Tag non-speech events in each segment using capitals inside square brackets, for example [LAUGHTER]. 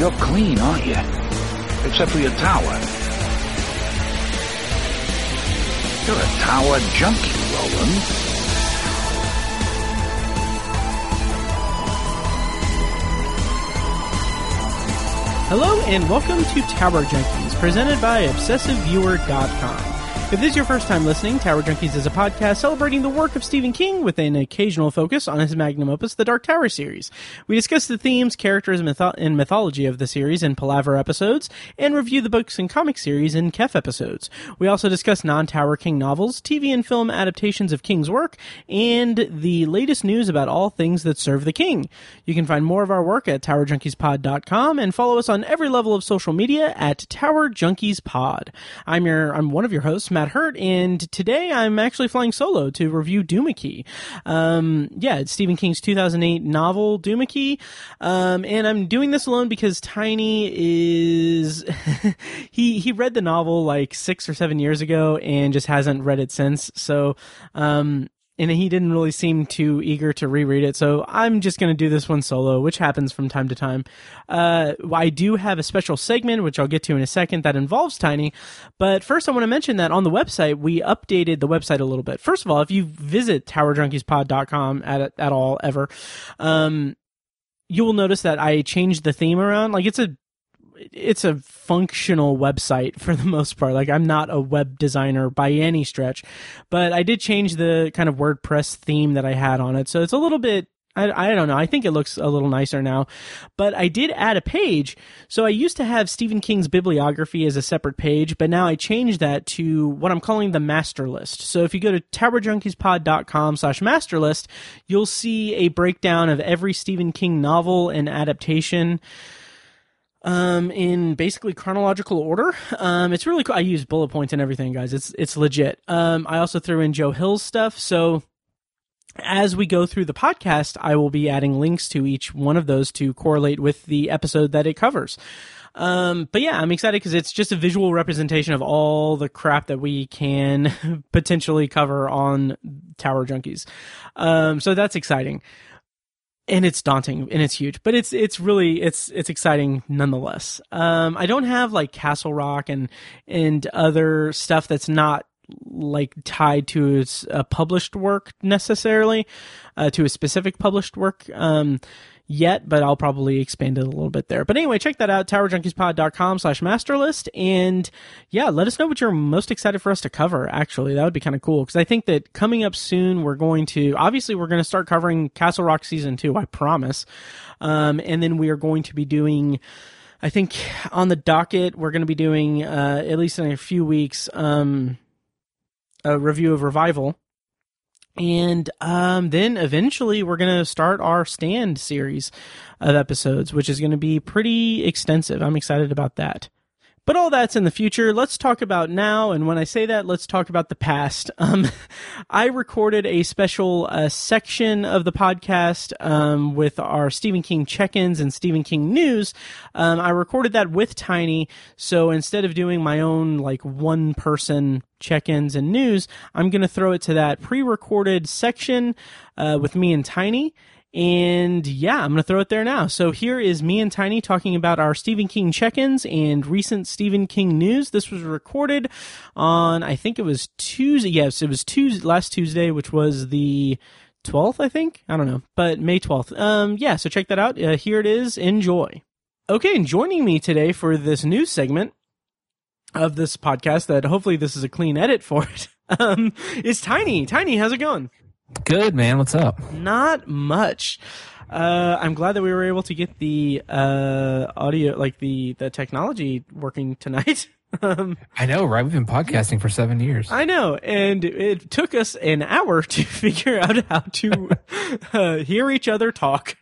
You're clean, aren't you? Except for your tower. You're a tower junkie, Roland. Hello and welcome to Tower Junkies, presented by ObsessiveViewer.com. If this is your first time listening, Tower Junkies is a podcast celebrating the work of Stephen King with an occasional focus on his magnum opus, the Dark Tower series. We discuss the themes, characters, and, mytho- and mythology of the series in Palaver episodes, and review the books and comic series in Khef episodes. We also discuss non-Tower King novels, TV and film adaptations of King's work, and the latest news about all things that serve the King. You can find more of our work at TowerJunkiesPod.com and follow us on every level of social media at Tower Junkies Pod. I'm your, I'm one of your hosts, Matt Hurt, and today I'm actually flying solo to review Duma Key. Um, yeah, it's Stephen King's 2008 novel Duma Key, um, and I'm doing this alone because Tiny is [LAUGHS] he he read the novel like six or seven years ago and just hasn't read it since. So, um, and he didn't really seem too eager to reread it. So I'm just going to do this one solo, which happens from time to time. Uh, I do have a special segment, which I'll get to in a second, that involves Tiny. But first, I want to mention that on the website, we updated the website a little bit. First of all, if you visit towerjunkiespod.com at, at all ever, um, you will notice that I changed the theme around. Like it's a it's a functional website for the [LAUGHS] most part. Like I'm not a web designer by any stretch, but I did change the kind of WordPress theme that I had on it. So it's a little bit I, I don't know. I think it looks a little nicer now. But I did add a page. So I used to have Stephen King's bibliography as a separate page, but now I changed that to what I'm calling the master list. So if you go to towerjunkiespod.com slash master list, you'll see a breakdown of every Stephen King novel and adaptation um in basically chronological order. Um it's really cool. I use bullet points and everything guys. It's it's legit. Um i also threw in joe hill's stuff. So as we go through the podcast i will be adding links to each one of those to correlate with the episode that it covers. Um but yeah i'm excited because it's just a visual representation of all the crap that we can [LAUGHS] potentially cover on tower junkies. Um so that's exciting and it's daunting and it's huge, but it's it's really it's it's exciting nonetheless. Um, I don't have like Castle Rock and and other stuff that's not like tied to uh, published work necessarily, uh, to a specific published work. Um, yet, but I'll probably expand it a little bit there. But anyway, check that out, towerjunkiespod.com slash masterlist. And yeah, let us know what you're most excited for us to cover, actually. That would be kind of cool. Because I think that coming up soon, we're going to, obviously, we're going to start covering Castle Rock Season 2, I promise. Um, and then we are going to be doing... I think on the docket, we're going to be doing, uh, at least in a few weeks, um, a review of Revival, and um, then eventually we're going to start our stand series of episodes, which is going to be pretty extensive. I'm excited about that. But all that's in the future. Let's talk about now. And when I say that, let's talk about the past. [LAUGHS] Um, I recorded a special uh, section of the podcast um, with our Stephen King check-ins and Stephen King news. Um, I recorded that with Tiny. So instead of doing my own like one person check-ins and news, I'm going to throw it to that pre-recorded section uh, with me and Tiny. And yeah, I'm going to throw it there now. So here is me and Tiny talking about our Stephen King check-ins and recent Stephen King news. This was recorded on, I think it was Tuesday. Yes, it was Tuesday, last Tuesday, which was the 12th, I think. I don't know, but May 12th. Um, yeah, so check that out. Uh, here it is. Enjoy. Okay, and joining me today for this news segment of this podcast that hopefully this is a clean edit for it, [LAUGHS] um, is Tiny. Tiny, how's it going? Good man, what's up? Not much. Uh, I'm glad that we were able to get the uh, audio, like the the technology, working tonight. [LAUGHS] um, I know, right? We've been podcasting for seven years. I know, and it took us an hour [LAUGHS] to figure out how to [LAUGHS] uh, hear each other talk.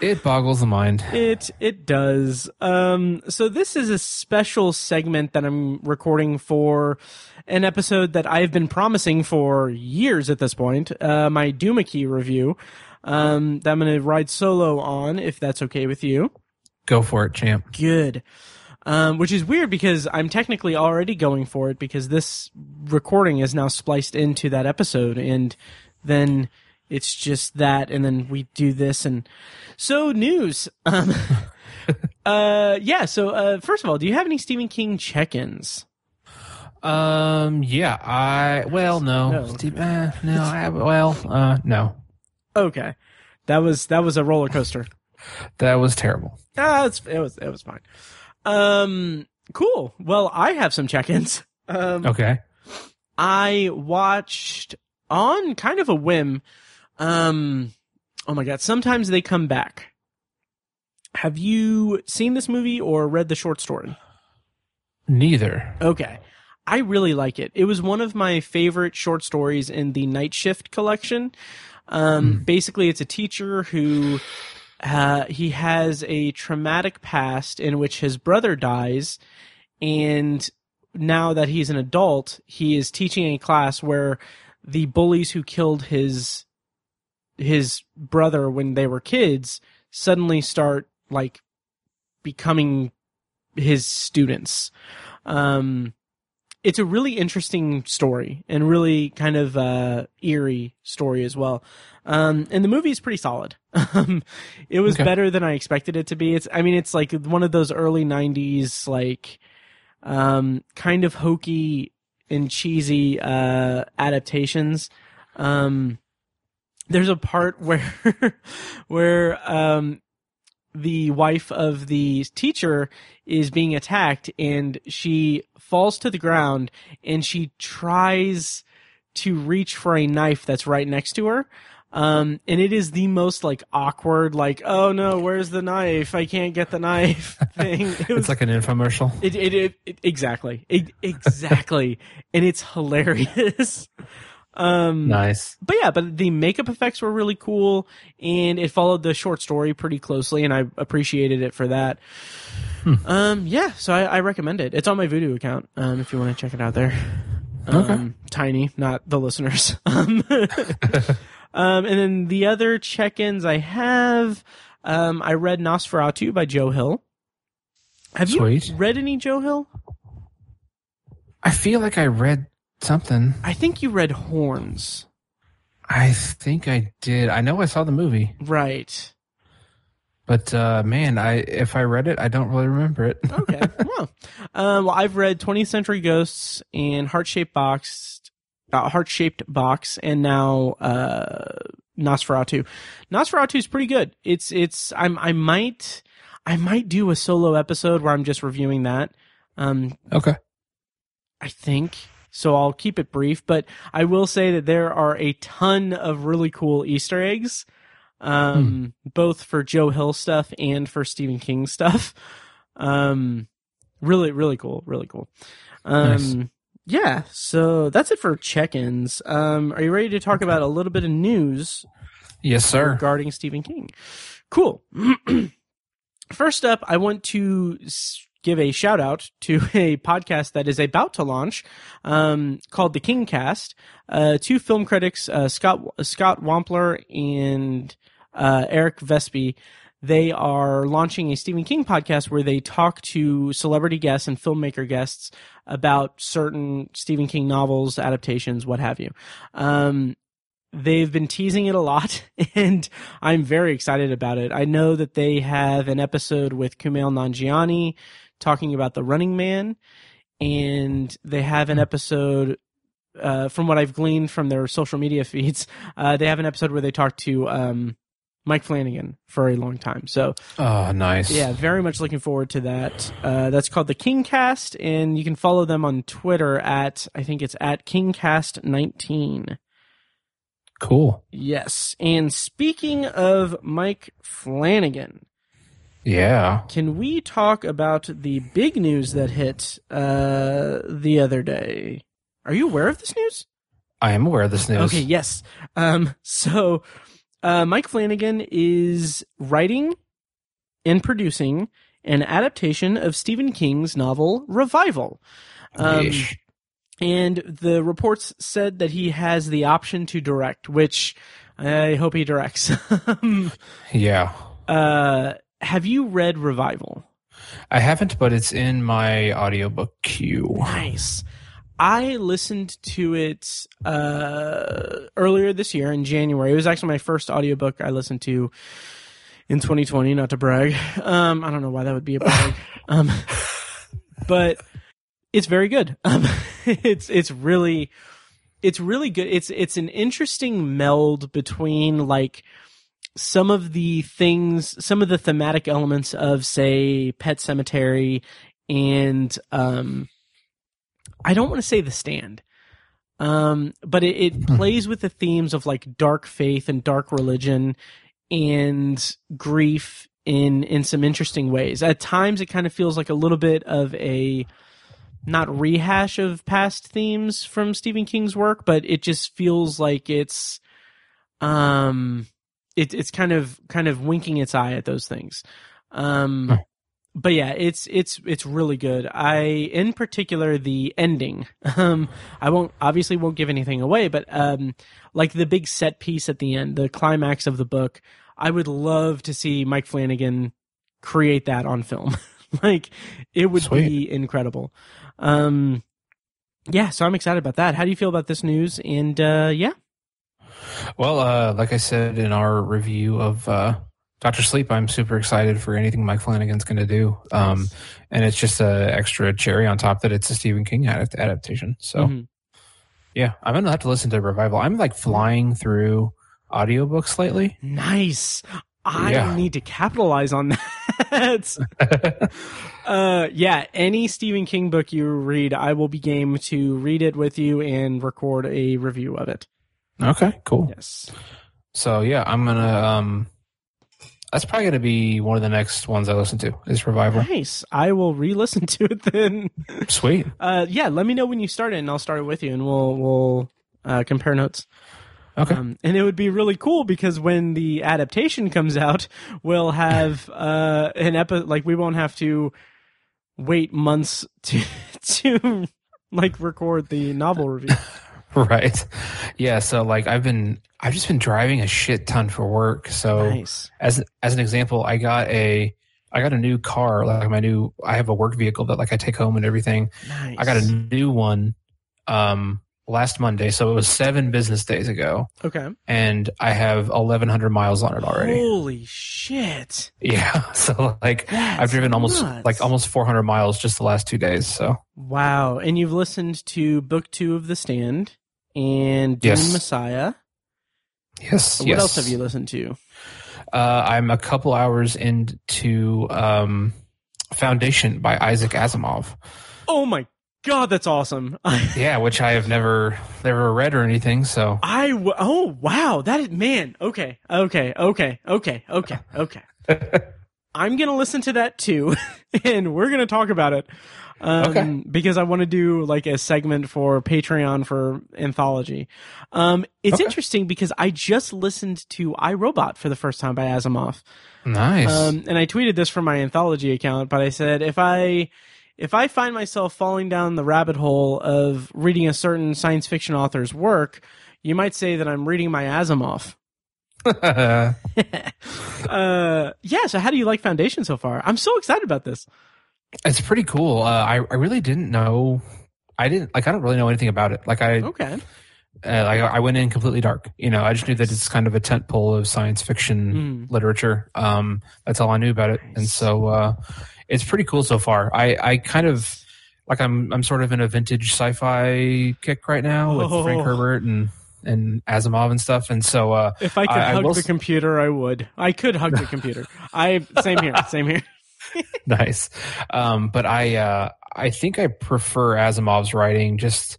It boggles the mind. It it does. Um, so this is a special segment that I'm recording for an episode that I've been promising for years at this point. Uh, my Duma Key review. Um, that I'm going to ride solo on, if that's okay with you. Go for it, champ. Good. Um, which is weird because I'm technically already going for it because this recording is now spliced into that episode, and then it's just that, and then we do this, and so news. [LAUGHS] Um, [LAUGHS] Uh, yeah. So, uh, first of all, do you have any Stephen King check-ins? Um, yeah, I well, no, No. Steve, uh, no, I well, uh, no, Okay, that was that was a roller coaster. [LAUGHS] that was terrible. Ah, it's, it was it was fine. Um, cool. Well, I have some check-ins. Um, Okay, I watched on kind of a whim. Um, oh my god! Sometimes they come back. Have you seen this movie or read the short story? neither. Okay. I really like it. It was one of my favorite short stories in the Night Shift collection. Um, Basically, it's a teacher who uh, he has a traumatic past in which his brother dies, and now that he's an adult, he is teaching a class where the bullies who killed his his brother when they were kids suddenly start like becoming his students. Um, it's a really interesting story and really kind of uh, eerie story as well. Um, and the movie is pretty solid. [LAUGHS] Um, it was Okay. better than I expected it to be. It's, I mean, it's like one of those early '90s, like, um, kind of hokey and cheesy uh, adaptations. Um, there's a part [LAUGHS] where, where um, the wife of the teacher is being attacked and she falls to the ground and she tries to reach for a knife that's right next to her. Um, and it is the most like awkward, like, oh no, where's the knife? I can't get the knife [LAUGHS] thing. It was It's like an infomercial. it, it, it, it- exactly, it, exactly. and it's hilarious. Um, Nice. but yeah, but the makeup effects were really cool, and it followed the short story pretty closely, and I appreciated it for that. Um, yeah, so I, I recommend it. It's on my Vudu account. Um, if you want to check it out there. Um, Tiny, not the listeners. [LAUGHS] Um, [LAUGHS] um, and then the other check-ins I have, um, I read NOS4A2 by Joe Hill. Have Sweet. you read any Joe Hill? I feel like I read something. I think you read Horns. I think I did. I know I saw the movie, Right. but uh, man, I if I read it, I don't really remember it. Okay. [LAUGHS] well, um, well, I've read 20th Century Ghosts and Heart Shaped Box, uh, Heart Shaped Box, and now uh, NOS4A2. NOS4A2 is pretty good. It's it's I'm I might I might do a solo episode where I'm just reviewing that. Um, okay. I think. So I'll keep it brief, but I will say that there are a ton of really cool Easter eggs, um, both for Joe Hill stuff and for Stephen King stuff. Um, really, really cool, really cool. Um, Nice. yeah. So that's it for check-ins. Um, are you ready to talk about a little bit of news Yes, sir. regarding Stephen King. Cool. [CLEARS THROAT] First up, I want to give a shout out to [LAUGHS] a podcast that is about to launch um, called the King Cast. Uh, two film critics, uh, Scott Scott Wampler and uh, Eric Vespe. They are launching a Stephen King podcast where they talk to celebrity guests and filmmaker guests about certain Stephen King novels, adaptations, what have you. Um, they've been teasing it a lot [LAUGHS] and I'm very excited about it. I know that they have an episode with Kumail Nanjiani talking about the running man and they have an episode uh, from what I've gleaned from their social media [LAUGHS] feeds, uh, they have an episode where they talk to um, Mike Flanagan for a long time. So Oh, nice. yeah, very much looking forward to that. Uh, that's called the Kingcast, and you can follow them on Twitter at I think it's at Kingcast19. Cool. Yes. And speaking of Mike Flanagan, Yeah. can we talk about the big news that hit uh, the other day? Are you aware of this news? I am aware of this news. Okay, yes. Um, so uh, Mike Flanagan is writing and producing an adaptation of Stephen King's novel Revival. Um, and the reports said that he has the option to direct, which I hope he directs. [LAUGHS] Um, Yeah. uh, have you read Revival? I haven't, but it's in my audiobook queue. Nice. I listened to it uh, earlier this year in January. It was actually my first audiobook I listened to. in 2020. Not to brag. Um, I don't know why that would be a brag. [LAUGHS] um, but it's very good. Um, [LAUGHS] it's it's really it's really good. It's it's an interesting meld between like some of the things, some of the thematic elements of say Pet Sematary and um I don't want to say The Stand. Um but it, it plays with the themes of like dark faith and dark religion and grief in in some interesting ways. At times it kind of feels like a little bit of a not rehash of past themes from Stephen King's work, but it just feels like it's um it, it's kind of kind of winking its eye at those things. Um Huh. but yeah, it's it's it's really good. I in particular the ending. [LAUGHS] Um I won't obviously won't give anything away, but um like the big set piece at the end, the climax of the book, I would love to see Mike Flanagan create that on film. [LAUGHS] like it would be incredible. Um yeah, so I'm excited about that. How do you feel about this news? And uh yeah. Well, uh, like I said in our review of uh, Doctor Sleep, I'm super excited for anything Mike Flanagan's going to do. Um, and it's just an extra cherry on top that it's a Stephen King adapt- adaptation. So Mhm. yeah, I'm gonna have to listen to Revival. I'm like flying through audiobooks lately. Nice. I Yeah. need to capitalize on [LAUGHS] that. [LAUGHS] uh, yeah, any Stephen King book you read, I will be game to read it with you and record a review of it. Okay, cool. Yes. So yeah, I'm gonna. Um, that's probably gonna be one of the next ones I listen to is Revival. Nice. I will re-listen [LAUGHS] to it then. Sweet. Uh, yeah, let me know when you start it, and I'll start it with you, and we'll we'll uh, compare notes. Okay. Um, and it would be really cool because when the adaptation comes out, we'll have [LAUGHS] uh, an epi- like we won't have to wait months [LAUGHS] to to like record the novel review. [LAUGHS] Right. Yeah. So like I've been I've just been driving a shit ton for work. So Nice. as as an example, I got a I got a new car, like my new I have a work vehicle that like I take home and everything. Nice. I got a new one um last Monday, so it was 7 business days ago Okay. and I have 1100 miles on it already. Holy shit. Yeah. [LAUGHS] So like That's I've driven almost nuts. like almost 400 miles just the last 2 days. So Wow. And you've listened to book two of The Stand and Dune Yes. Messiah. yes. What yes. else have you listened to? Uh, I'm a couple hours into um, Foundation by Isaac Asimov. Oh my god, that's awesome. [LAUGHS] Yeah, which I have never never read or anything. So I w- oh wow that is man okay okay okay okay okay okay [LAUGHS] I'm gonna listen to that too [LAUGHS] and we're gonna talk about it um, Okay. because I want to do like a segment for Patreon for anthology um, it's Okay. interesting because I just listened to iRobot for the first time by Asimov nice. um, and I tweeted this from my anthology account, but I said if I if I find myself falling down the rabbit hole of reading a certain science fiction author's work, you might say that I'm reading my Asimov. [LAUGHS] [LAUGHS] uh, yeah. So how do you like Foundation so far? I'm so excited about this. It's pretty cool. Uh, I I really didn't know. I didn't like. I don't really know anything about it. Like I, Okay. uh, like I went in completely dark. You know, I just knew that it's kind of a tent pole of science fiction Mm. literature. Um, that's all I knew about it, and so uh, it's pretty cool so far. I I kind of like I'm I'm sort of in a vintage sci-fi kick right now with Oh. Frank Herbert and and Asimov and stuff, and so uh, If I could I- I hug will the s- computer, I would. I could hug the [LAUGHS] computer. I same here. Same here. [LAUGHS] nice. Um, but I uh, I think I prefer Asimov's writing just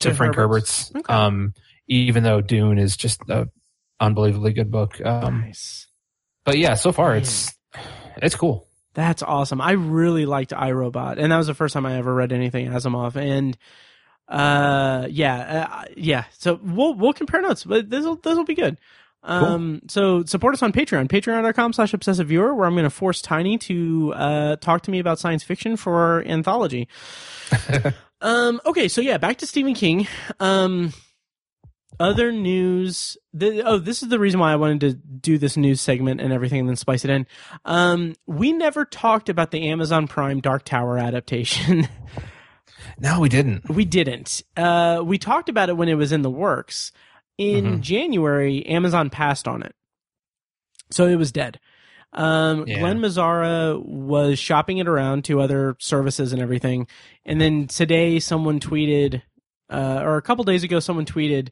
to, To Frank Herbert's. Herbert's. Okay. Um, even though Dune is just a unbelievably good book. Um, Nice. but yeah, so far Man. it's it's cool. That's awesome. I really liked iRobot, and that was the first time I ever read anything Asimov. And uh, yeah, uh, yeah. So we'll we'll compare notes, but this will this will be good. Um, so support us on Patreon, patreon.com slash obsessive viewer, where I'm going to force Tiny to uh talk to me about science fiction for our anthology. [LAUGHS] um, okay, so yeah, back to Stephen King. Um, other news. The, oh, this is the reason why I wanted to do this news segment and everything, and then spice it in. Um, we never talked about the Amazon Prime Dark Tower adaptation. [LAUGHS] No, we didn't. we didn't. Uh, we talked about it when it was in the works. In Mhm. January, Amazon passed on it, so it was dead. Um, Yeah. Glen Mazzara was shopping it around to other services and everything, and then today someone tweeted, uh, or a couple days ago, someone tweeted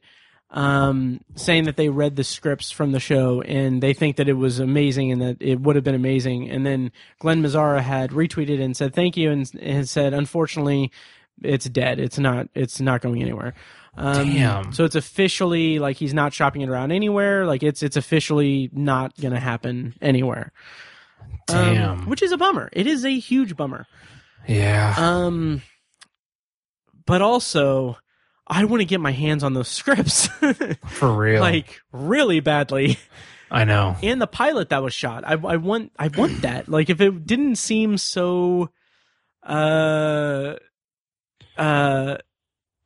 um, saying that they read the scripts from the show and they think that it was amazing and that it would have been amazing. And then Glen Mazzara had retweeted and said thank you and has said unfortunately it's dead. It's not. It's not going anywhere. Um, Damn. So it's officially like he's not shopping it around anywhere. Like it's it's officially not going to happen anywhere. Um, Damn. which is a bummer. It is a huge bummer. Yeah. Um, but also, I want to get my hands on those [LAUGHS] scripts, For real. like really badly. I know. And the pilot that was shot, I, I want, I want that. Like, if it didn't seem so, uh, uh,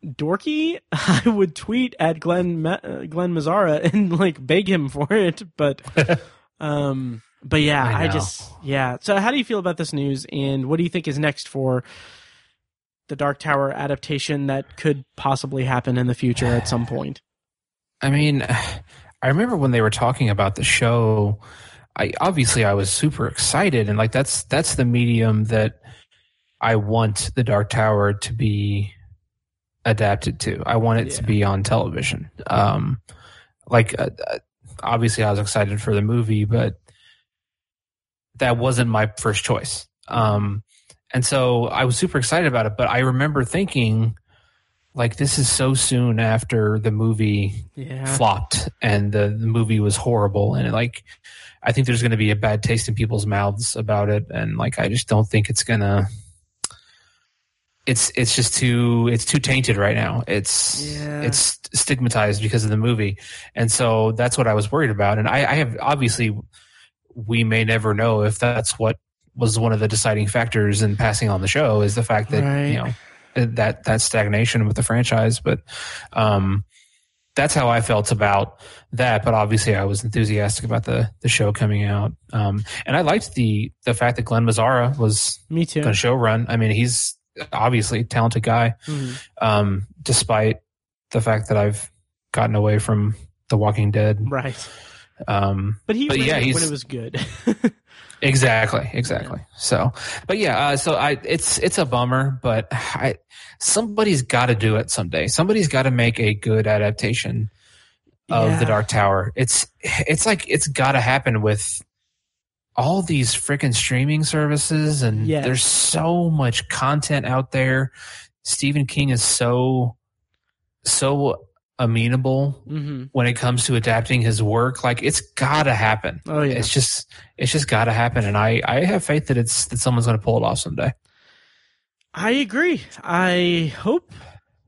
dorky, [LAUGHS] I would tweet at Glen Ma- uh, Glen Mazzara [LAUGHS] and like beg him for it. But, [LAUGHS] um, but yeah, I I, just yeah. So, how do you feel about this news, and what do you think is next for the Dark Tower adaptation that could possibly happen in the future at some point? [SIGHS] I mean, [SIGHS] I remember when they were talking about the show. I obviously I was super excited, and like that's that's the medium that I want the Dark Tower to be adapted to. I want it to be on television. Um, like uh, uh, obviously I was excited for the movie, but that wasn't my first choice. Um, and so I was super excited about it. But I remember thinking, like, this is so soon after the movie Yeah, flopped and the, the movie was horrible and like i think there's going to be a bad taste in people's mouths about it and like i just don't think it's gonna it's it's just too it's too tainted right now it's Yeah. it's stigmatized because of the movie and so that's what i was worried about and i i have obviously we may never know if that's what was one of the deciding factors in passing on the show is the fact that Right. you know that that stagnation with the franchise but um that's how I felt about that. But obviously, I was enthusiastic about the the show coming out, um, and I liked the the fact that Glen Mazzara was me too. going to show run. I mean, he's obviously talented guy, Mhm. um, despite the fact that I've gotten away from The Walking Dead. Right, Um, but he But yeah, it when it was good. [LAUGHS] Exactly, exactly. So, but yeah, uh, so I it's it's a bummer, but I somebody's got to do it someday. Somebody's got to make a good adaptation of Yeah. the Dark Tower. It's it's like it's got to happen with all these freaking streaming services, and Yes. there's so much content out there. Stephen King is so so amenable hmm when it comes to adapting his work. Like it's got to happen Oh yeah, it's just it's just got to happen and i i have faith that it's that someone's going to pull it off someday I agree. I hope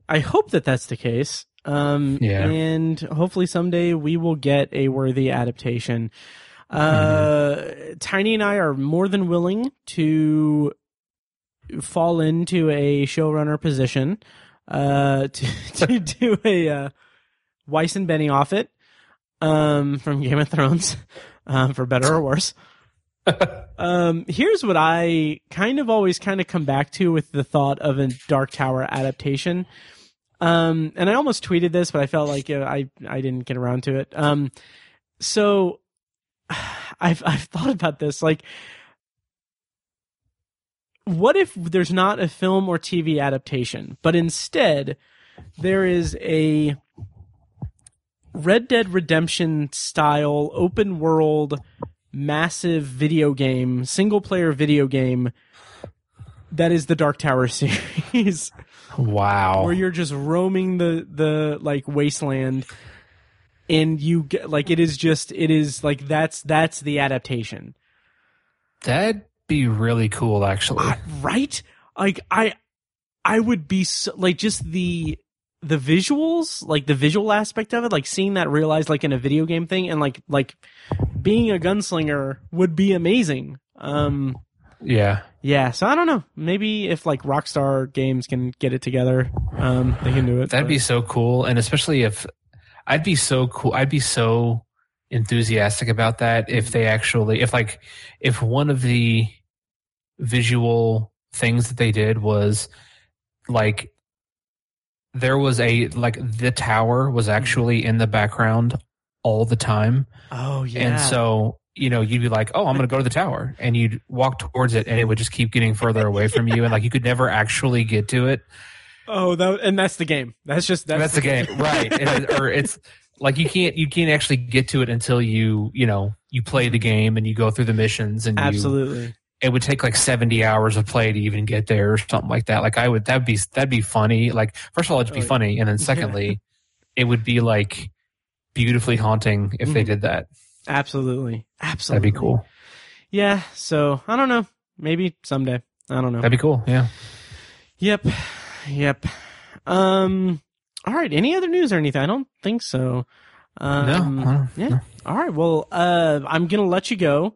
I hope that that's the case. Um, Yeah. and hopefully someday we will get a worthy adaptation. Uh, Tiny and I are more than willing to fall into a showrunner position, uh, [LAUGHS] to, to do a, uh, Weiss and Benioff it, um, from Game of Thrones, um, for better or worse. [LAUGHS] Um, here's what I kind of always kind of come back to with the thought of a Dark Tower adaptation. Um, and I almost tweeted this, but I felt like I I didn't get around to it. Um, so [SIGHS] I've I've thought about this. Like, what if there's not a film or TV adaptation, but instead there is a Red Dead Redemption style open world massive video game, single player video game that is the Dark Tower [LAUGHS] series wow where you're just roaming the the like wasteland and you get like it is just it is like that's that's the adaptation. that'd be really cool actually I- right? Like I I would be so, like just the the visuals, like the visual aspect of it, like seeing that realized like in a video game thing and like like being a gunslinger would be amazing. Um yeah yeah, so I don't know. Maybe if like Rockstar Games can get it together, um they can do it. that'd but- be so cool and especially if i'd be so cool i'd be so enthusiastic about that if mm-hmm. they actually if like if one of the visual things that they did was like there was a like the tower was mm-hmm. actually in the background all the time Oh yeah. And so you know, you'd be like, "Oh, I'm going to go to the tower," and you'd walk towards it, and it would just keep getting further away from you, and like you could never actually get to it. Oh, that, and that's the game. That's just that's, That's the game, [LAUGHS] right? And, or it's like you can't you can't actually get to it until you you know you play the game and you go through the missions and you, Absolutely. it would take like 70 hours of play to even get there or something like that. Like I would, that'd be, that'd be funny. Like, first of all, it'd be Oh, funny. And then secondly, it would be like beautifully haunting if they Mhm. did that. Absolutely. Absolutely. That'd be cool. Yeah. So I don't know. Maybe someday. I don't know. That'd be cool. Yeah. Yep. Yep. Um. All right. Any other news or anything? I don't think so. Um, no. Yeah. no. All right. Well, uh, I'm gonna let you go,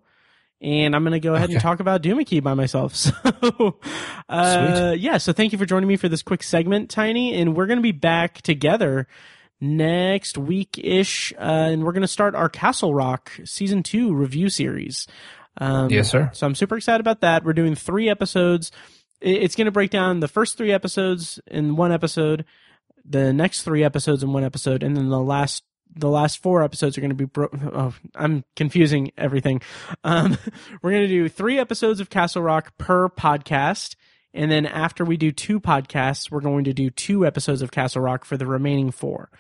and I'm gonna go ahead and talk about Duma Key by myself. [LAUGHS] So, uh, yeah. So thank you for joining me for this quick segment, Tiny, and we're gonna be back together next week ish, uh, and we're gonna start our Castle Rock season two review series. Um, Yes, sir. so I'm super excited about that. We're doing three episodes. It's going to break down the first three episodes in one episode, the next three episodes in one episode, and then the last the last four episodes are going to be bro- oh i'm confusing everything. Um [LAUGHS] we're going to do three episodes of castle rock per podcast and then after we do two podcasts we're going to do two episodes of castle rock for the remaining four.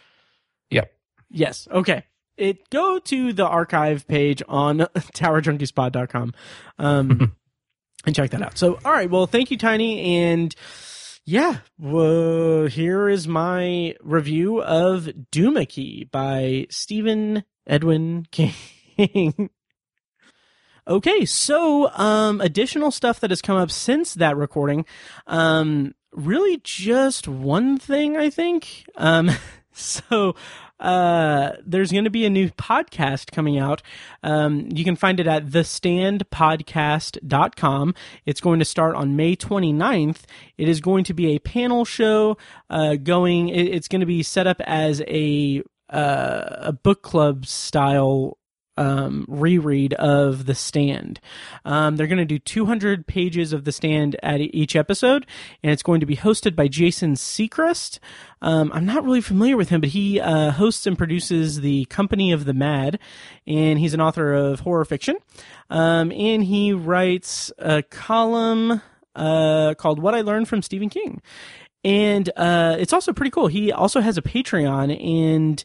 Yep. yes. Okay. It go to the archive page on [LAUGHS] towerjunkiespod.com um [LAUGHS] and check that out so all right well thank you tiny and yeah, well, here is my review of Duma Key by Stephen Edwin King. [LAUGHS] okay, so um, additional stuff that has come up since that recording. Um, really, just one thing, I think. Um, [LAUGHS] so uh, there's going to be a new podcast coming out. Um, you can find it at thestandpodcast.com. It's going to start on May 29th. It is going to be a panel show uh, going, it, it's going to be set up as a, uh, a book club style um, reread of The Stand. Um, they're going to do 200 pages of The Stand at each episode, and it's going to be hosted by Jason Sechrest. Um, I'm not really familiar with him, but he uh, hosts and produces the Company of the Mad, and he's an author of horror fiction. Um, and he writes a column uh, called What I Learned from Stephen King. And uh, it's also pretty cool. He also has a Patreon, and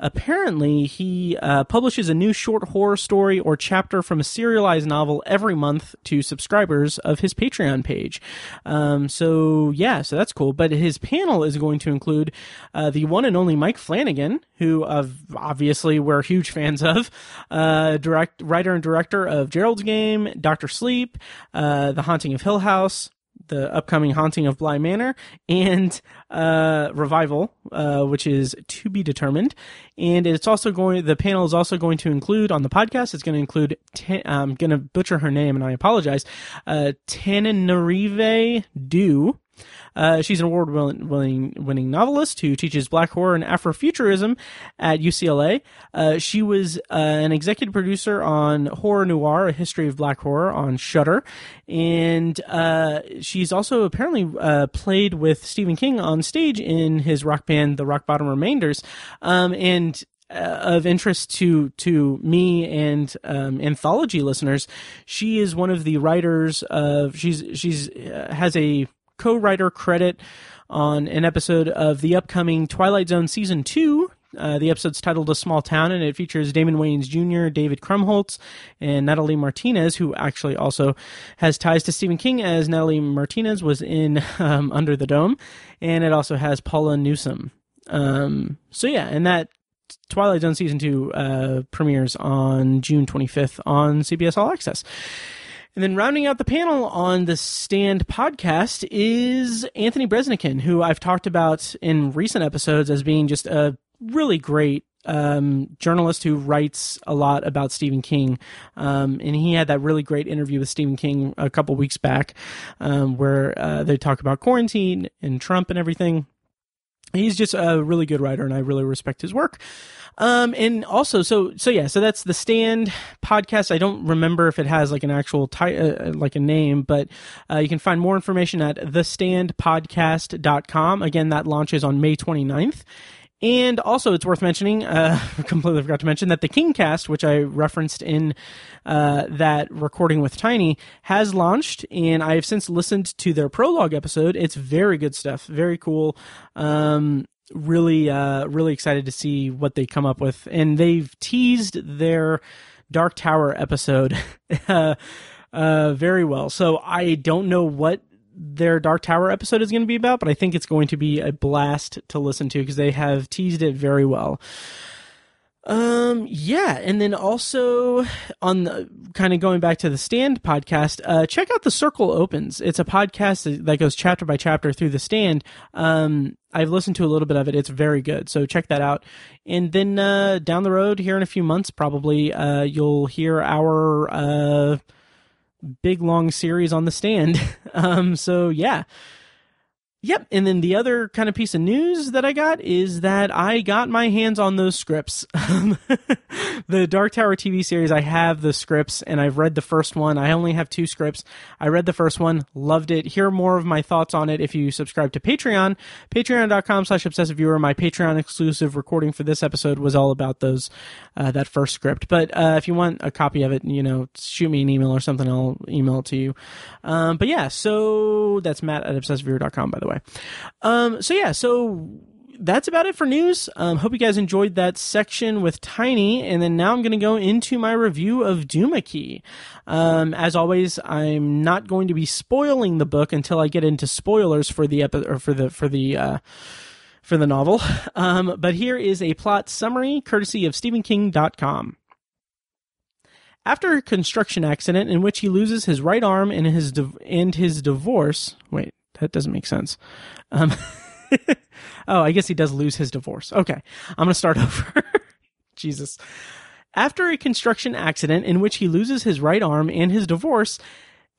apparently he uh, publishes a new short horror story or chapter from a serialized novel every month to subscribers of his patreon page. Um, so yeah so that's cool. But his panel is going to include uh, the one and only mike flanagan who obviously we're huge fans of uh, direct writer and director of gerald's game dr sleep uh, the haunting of hill house the upcoming haunting of Bly Manor and uh, revival, uh, which is to be determined. And it's also going. The panel is also going to include on the podcast. It's going to include. Ten, I'm going to butcher her name, and I apologize. Uh, Tananarive. Uh, she's an award winning, novelist who teaches black horror and Afrofuturism at UCLA. Uh, she was uh, an executive producer on Horror Noir, A History of Black Horror on Shudder. And uh, she's also apparently uh, played with Stephen King on stage in his rock band, The Rock Bottom Remainders. Um, and of interest to to me and um, anthology listeners, she is one of the writers of she's she's uh, has a co-writer credit on an episode of the upcoming Twilight Zone season two. Uh, the episode's titled "A Small Town" and it features Damon Wayans Jr., David Krumholtz, and Natalie Martinez, who actually also has ties to Stephen King, as Natalie Martinez was in [LAUGHS] um, Under the Dome, and it also has Paula Newsome. Um, so yeah, and that Twilight Zone season two uh, premieres on June 25th on CBS All Access. And then rounding out the panel on the Stand podcast is Anthony Breznican, who I've talked about in recent episodes as being just a really great um, journalist who writes a lot about Stephen King. Um, and he had that really great interview with Stephen King a couple weeks back um, where uh, they talk about quarantine and Trump and everything. He's just a really good writer, and I really respect his work. Um, and also, so so yeah, so that's the Stand podcast. I don't remember if it has like an actual ti- uh, like a name, but uh, you can find more information at thestandpodcast.com. Again, that launches on May 29th. And also, it's worth mentioning, uh, [LAUGHS] completely forgot to mention that the Kingcast, which I referenced in uh, that recording with Tiny, has launched, and I have since listened to their prologue episode. It's very good stuff, very cool. Um, really, uh, really excited to see what they come up with, and they've teased their Dark Tower episode [LAUGHS] uh, uh, very well. So I don't know what their Dark Tower episode is going to be about, but I think it's going to be a blast to listen to because they have teased it very well. Um, yeah, and then also on the kind of going back to the Stand podcast, uh, check out the Circle Opens. It's a podcast that goes chapter by chapter through the Stand. Um, I've listened to a little bit of it. It's very good. So check that out. And then uh, down the road, here in a few months, probably uh, you'll hear our uh, big long series on the stand. [LAUGHS] um, so yeah. Yep. And then the other kind of piece of news that I got is that I got my hands on those scripts. [LAUGHS] [LAUGHS] the Dark Tower TV series, I have the scripts and I've read the first one. I only have two scripts. I read the first one, loved it. Hear more of my thoughts on it if you subscribe to Patreon. Patreon.com slash obsessive viewer. My Patreon exclusive recording for this episode was all about those, uh, that first script. But, uh, if you want a copy of it, you know, shoot me an email or something. I'll email it to you. Um, but yeah, so that's Matt at obsessiveviewer.com, by the way. Um, so yeah, so that's about it for news. Um, hope you guys enjoyed that section with Tiny, and then now I'm going to go into my review of Duma-Key. Um, as always, I'm not going to be spoiling the book until I get into spoilers for the epi- or for the for the uh, for the novel. [LAUGHS] Um, but here is a plot summary, courtesy of StephenKing.com. After a construction accident in which he loses his right arm and his div- and his divorce, wait, that doesn't make sense. Um, [LAUGHS] oh, I guess he does lose his divorce. Okay, I'm going to start [LAUGHS] over. Jesus. After a construction accident in which he loses his right arm and his divorce,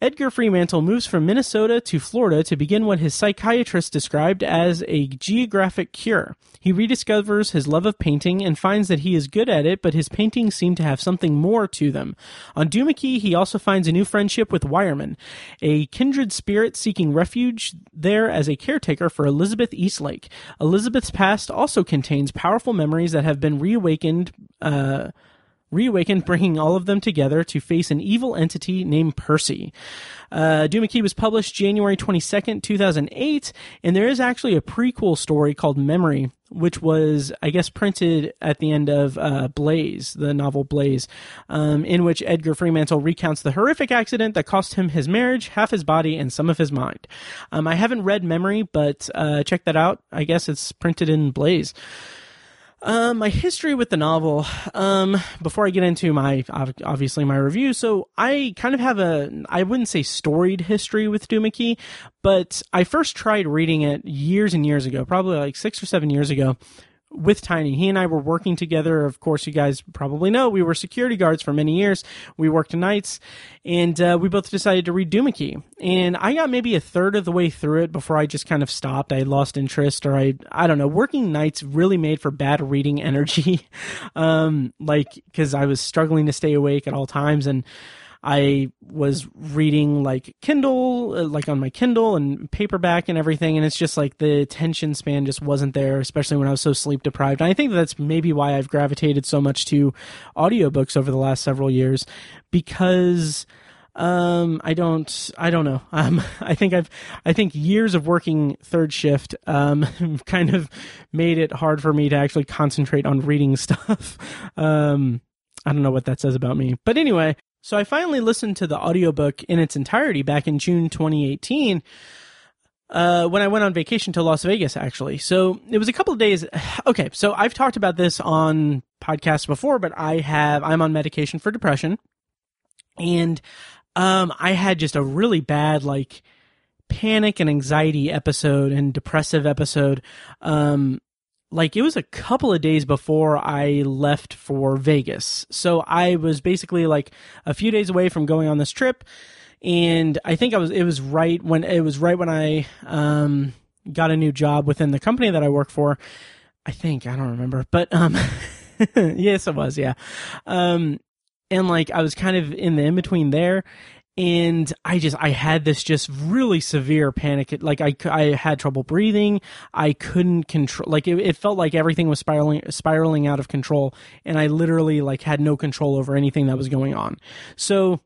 Edgar Freemantle moves from Minnesota to Florida to begin what his psychiatrist described as a geographic cure. He rediscovers his love of painting and finds that he is good at it, but his paintings seem to have something more to them. On Duma-Key, he also finds a new friendship with Wireman, a kindred spirit seeking refuge there as a caretaker for Elizabeth Eastlake. Elizabeth's past also contains powerful memories that have been reawakened. Uh, reawakened, bringing all of them together to face an evil entity named Perse. Uh, was published January 22nd, 2008, and there is actually a prequel story called Memory, which was, I guess, printed at the end of uh, Blaze, the novel Blaze, um, in which Edgar Freemantle recounts the horrific accident that cost him his marriage, half his body, and some of his mind. Um, I haven't read Memory, but uh, check that out. I guess it's printed in Blaze. Um, my history with the novel. Um, before I get into my obviously my review, so I kind of have a I wouldn't say storied history with Duma-Key, but I first tried reading it years and years ago, probably like six or seven years ago, with Tiny. He and I were working together. Of course, you guys probably know we were security guards for many years. We worked nights, and uh, we both decided to read Duma-Key. And I got maybe a third of the way through it before I just kind of stopped. I lost interest, or I I don't know. Working nights really made for bad reading [LAUGHS] energy, um, like because I was struggling to stay awake at all times and. I was reading like Kindle, uh, like on my Kindle and paperback and everything, and it's just like the attention span just wasn't there, especially when I was so sleep deprived. And I think that's maybe why I've gravitated so much to audiobooks over the last several years because um i don't i don't know. [LAUGHS] Um i think i've i think years of working third shift um [LAUGHS] kind of made it hard for me to actually concentrate on reading [LAUGHS] stuff. Um i don't know what that says about me. But anyway so I finally listened to the audiobook in its entirety back in June 2018 uh, when I went on vacation to Las Vegas, actually. So it was a couple of days. [SIGHS] Okay, so I've talked about this on podcasts before, but I have, I'm on medication for depression. And um, I had just a really bad, like, panic and anxiety episode and depressive episode um, like it was a couple of days before I left for Vegas. So I was basically like a few days away from going on this trip and I think I was it was right when it was right when I um got a new job within the company that I work for. I think I don't remember, but um [LAUGHS] yes it was, yeah. Um and like I was kind of in the in between there and I just I had this just really severe panic. Like I I had trouble breathing. I couldn't control. Like it, it felt like everything was spiraling spiraling out of control, and I literally like had no control over anything that was going on. So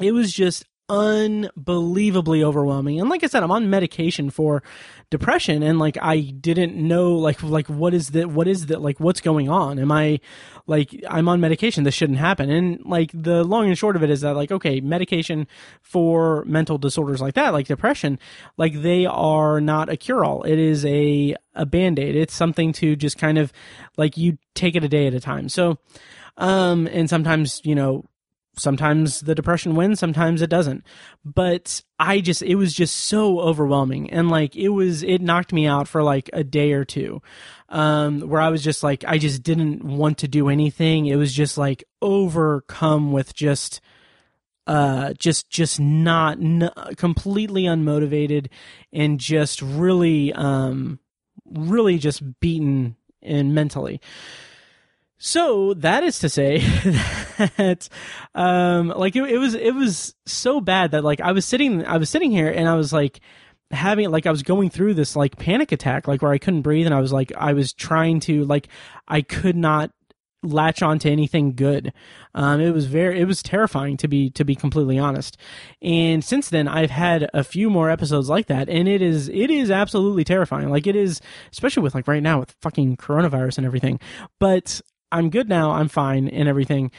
it was just unbelievably overwhelming. And like I said, I'm on medication for depression and like I didn't know like like what is that what is that like what's going on? Am I like I'm on medication this shouldn't happen. And like the long and short of it is that like okay, medication for mental disorders like that, like depression, like they are not a cure all. It is a a band-aid. It's something to just kind of like you take it a day at a time. So um and sometimes, you know, sometimes the depression wins, sometimes it doesn't. But I just, it was just so overwhelming. And like, it was, it knocked me out for like a day or two. Um, where I was just like, I just didn't want to do anything. It was just like overcome with just, uh, just, just not, n- completely unmotivated and just really, um, really just beaten and mentally. So that is to say [LAUGHS] that, um, like it, it, was, it was so bad that like I was sitting, I was sitting here and I was like having, like I was going through this like panic attack, like where I couldn't breathe and I was like, I was trying to, like, I could not latch on to anything good. Um, it was very, it was terrifying to be, to be completely honest. And since then, I've had a few more episodes like that, and it is, it is absolutely terrifying. Like it is, especially with like right now with fucking coronavirus and everything. But I'm good now. I'm fine and everything.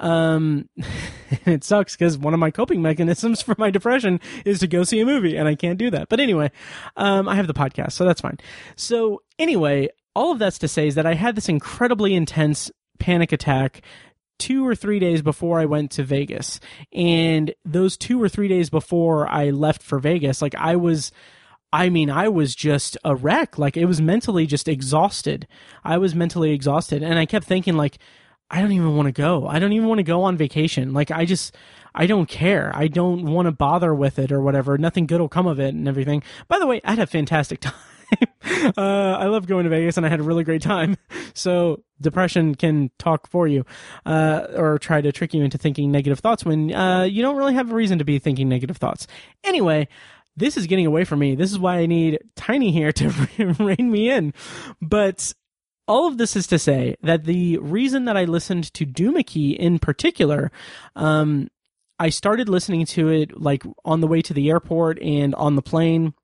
Um, [LAUGHS] it sucks because one of my coping mechanisms [LAUGHS] for my depression is to go see a movie, and I can't do that. But anyway, um, I have the podcast, so that's fine. So anyway, all of that's to say is that I had this incredibly intense panic attack two or three days before I went to Vegas, and those two or three days before I left for Vegas, like I was I mean, I was just a wreck. Like it was mentally just exhausted. I was mentally exhausted. And I kept thinking like, I don't even want to go. I don't even want to go on vacation. Like I just, I don't care. I don't want to bother with it or whatever. Nothing good will come of it and everything. By the way, I had a fantastic [LAUGHS] time. uh, I love going to Vegas and I had a really great time. [LAUGHS] So depression can talk for you, uh, or try to trick you into thinking negative thoughts when, uh, you don't really have a reason to be thinking negative thoughts. Anyway, this is getting away from me. This is why I need Tiny here to [LAUGHS] rein me in. But all of this is to say that the reason that I listened to Duma Key in particular, um, I started listening to it like on the way to the airport and on the plane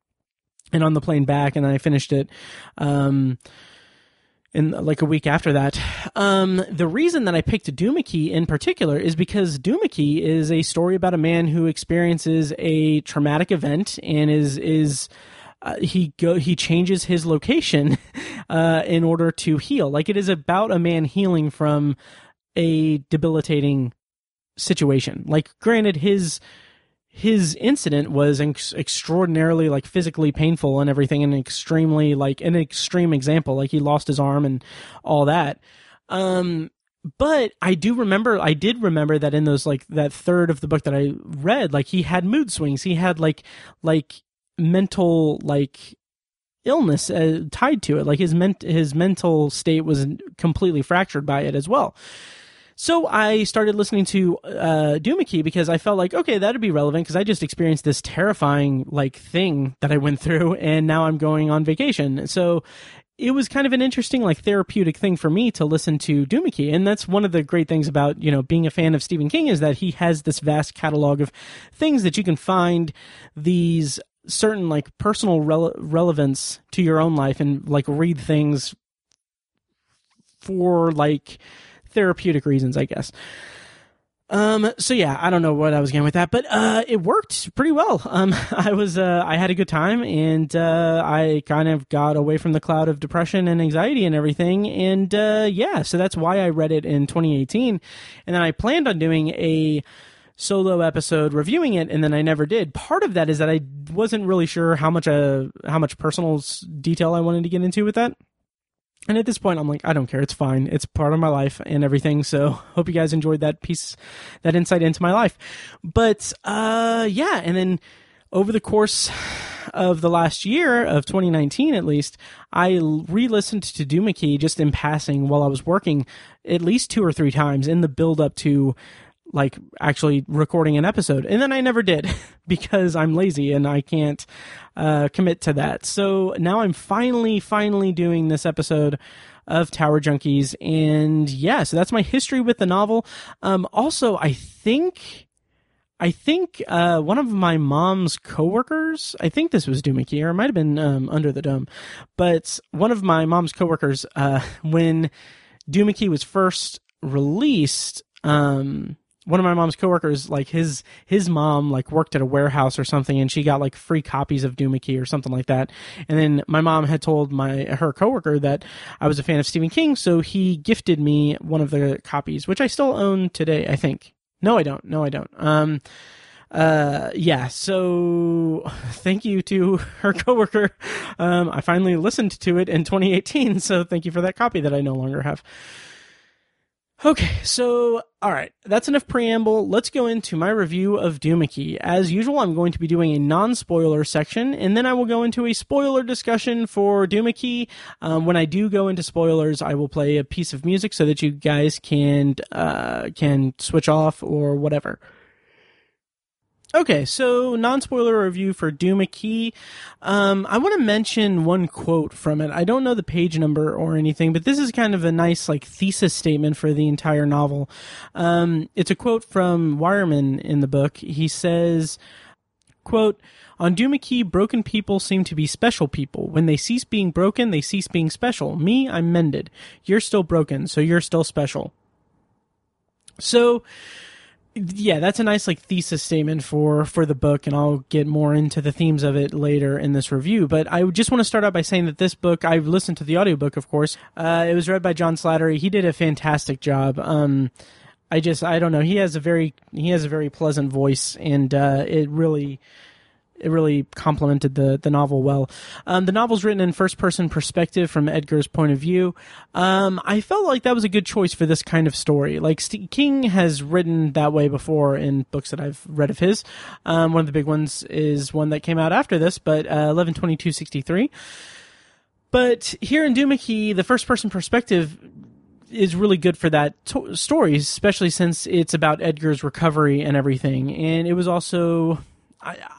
and on the plane back, and I finished it. Um, in like a week after that. Um, the reason that I picked Duma Key in particular is because Duma Key is a story about a man who experiences a traumatic event and is is uh, he go he changes his location [LAUGHS] uh, in order to heal. Like it is about a man healing from a debilitating situation. Like granted, his his incident was ex- extraordinarily like physically painful and everything and extremely like an extreme example like he lost his arm and all that. Um but i do remember i did remember that in those like that third of the book that i read like he had mood swings. He had like like mental like illness uh, tied to it. Like his ment- his mental state was completely fractured by it as well so I started listening to uh, Duma Key because I felt like, okay, that'd be relevant because I just experienced this terrifying like thing that I went [LAUGHS] through, and now I'm going on vacation. So it was kind of an interesting like therapeutic thing for me to listen to Duma Key. And that's one of the great things about, you know, being a fan of Stephen King is that he has this vast catalog of things that you can find these certain like personal rele- relevance to your own life and like read things for like therapeutic reasons, I guess. Um, so yeah, I don't know what I was getting with that, but, uh, it worked pretty well. Um, [LAUGHS] I was, uh, I had a good time and, uh, I kind of got away from the cloud of depression and anxiety and everything. And, uh, yeah, so that's why I read it in 2018. And then I planned on doing a, solo episode reviewing it and then I never did. Part of that is that I wasn't really sure how much uh how much personal detail I wanted to get into with that. And at this point, I'm like, I don't care. It's fine. It's part of my life and everything. So [LAUGHS] hope you guys enjoyed that piece, that insight into my life. But, uh, yeah. And then over the course of the last year of 2019, at least, I re-listened to Duma Key just in passing while I was working at least two or three times in the build up to, like actually recording an episode. And then I never did [LAUGHS] because I'm lazy and I can't uh, commit to that. So now I'm finally, finally doing this episode of Tower Junkies. And yeah, so that's my history with the novel. Um, also, I think. I think uh, one of my mom's coworkers, I think this was Duma Key, or it might have been um, Under the Dome, but one of my mom's coworkers, uh, [LAUGHS] when Duma Key was first released, um, one of my mom's coworkers, like his his mom, like worked at a warehouse or something, and she got like free copies of Duma Key or something like that. And then my mom had told my her coworker that I was a fan of Stephen King, so he gifted me one of the copies, which I still own today. I think. No, I don't. No, I don't. Um, uh, yeah. So [LAUGHS] thank you to [LAUGHS] her coworker. Um, I finally listened to it in 2018, so thank you for that copy that I no longer have. Okay, so all right, that's enough preamble. Let's go into my review of Duma Key. As usual, I'm going to be doing a non-spoiler section, and then I will go into a spoiler discussion for Duma Key. Um, when I do go into spoilers, I will play a piece of music so that you guys can uh, can switch off or whatever. Okay, so non-spoiler review for Duma Key. Um, I want to mention one quote from it. I don't know the page number or anything, but this is kind of a nice like thesis statement for the entire novel. Um, it's a quote from Wireman in the book. He says, "quote On Duma Key, broken people seem to be special people. When they cease being broken, they cease being special. Me, I'm mended. You're still broken, so you're still special." So yeah, that's a nice like thesis statement for for the book, and I'll get more into the themes of it later in this review. But I just want to start out by saying that this book, I've listened to the audiobook, of course. Uh, it was read by John Slattery. He did a fantastic job. Um, I just I don't know. He has a very he has a very pleasant voice, and uh, it really it really complemented the the novel well. Um, the novel's written in first person perspective from Edgar's point of view. Um, I felt like that was a good choice for this kind of story. Like St- King has written that way before in books that I've read of his. Um, one of the big ones is one that came out after this, but uh, eleven twenty two sixty three. But here in Duma Key, the first person perspective is really good for that to- story, especially since it's about Edgar's recovery and everything. And it was also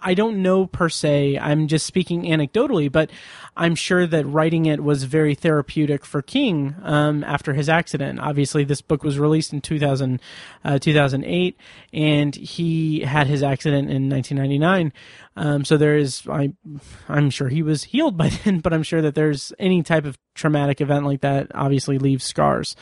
I, don't know per se. I'm just speaking anecdotally, but I'm sure that writing it was very therapeutic for King um, after his accident. Obviously, this book was released in 2000, uh, 2008, and he had his accident in 1999. Um, so there is, I, I'm sure he was healed by [LAUGHS] then, but I'm sure that there's any type of traumatic event like that obviously leaves scars.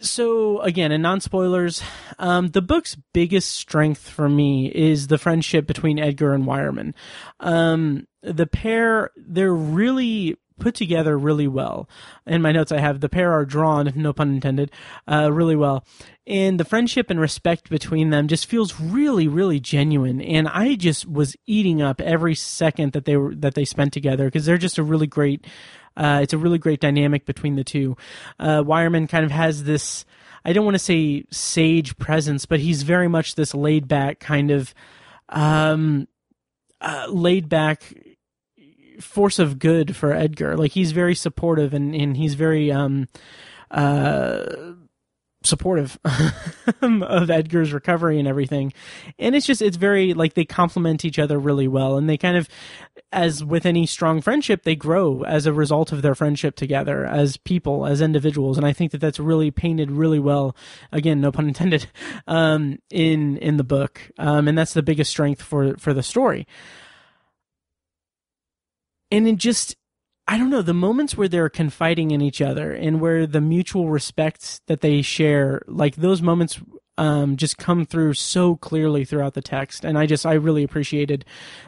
So again, in non spoilers, um, the book's biggest strength for me is the friendship between Edgar and Wireman. Um, the pair, they're really put together really well. In my notes, I have the pair are drawn, [LAUGHS] no pun intended, uh, really well. And the friendship and respect between them just feels really, really genuine. And I just was eating up every second that they were that they spent together because they're just a really great uh, it's a really great dynamic between the two. Uh, Wireman kind of has this, I don't want to say sage presence, but he's very much this laid back kind of, um, uh, laid back force of good for Edgar. Like he's very supportive and, and he's very, um, uh, supportive [LAUGHS] of Edgar's recovery and everything. And it's just, it's very, like, they complement each other really well. And they kind of, as with any strong friendship, they grow as a result of their friendship together as people, as individuals. And I think that that's really painted really well. Again, no pun intended, [LAUGHS] um, in, in the book. Um, and that's the biggest strength for, for the story. And it just, I don't know, the moments where they're confiding in each other and where the mutual respect that they share, like those moments um, just come through so clearly throughout the text. And I just, I really appreciated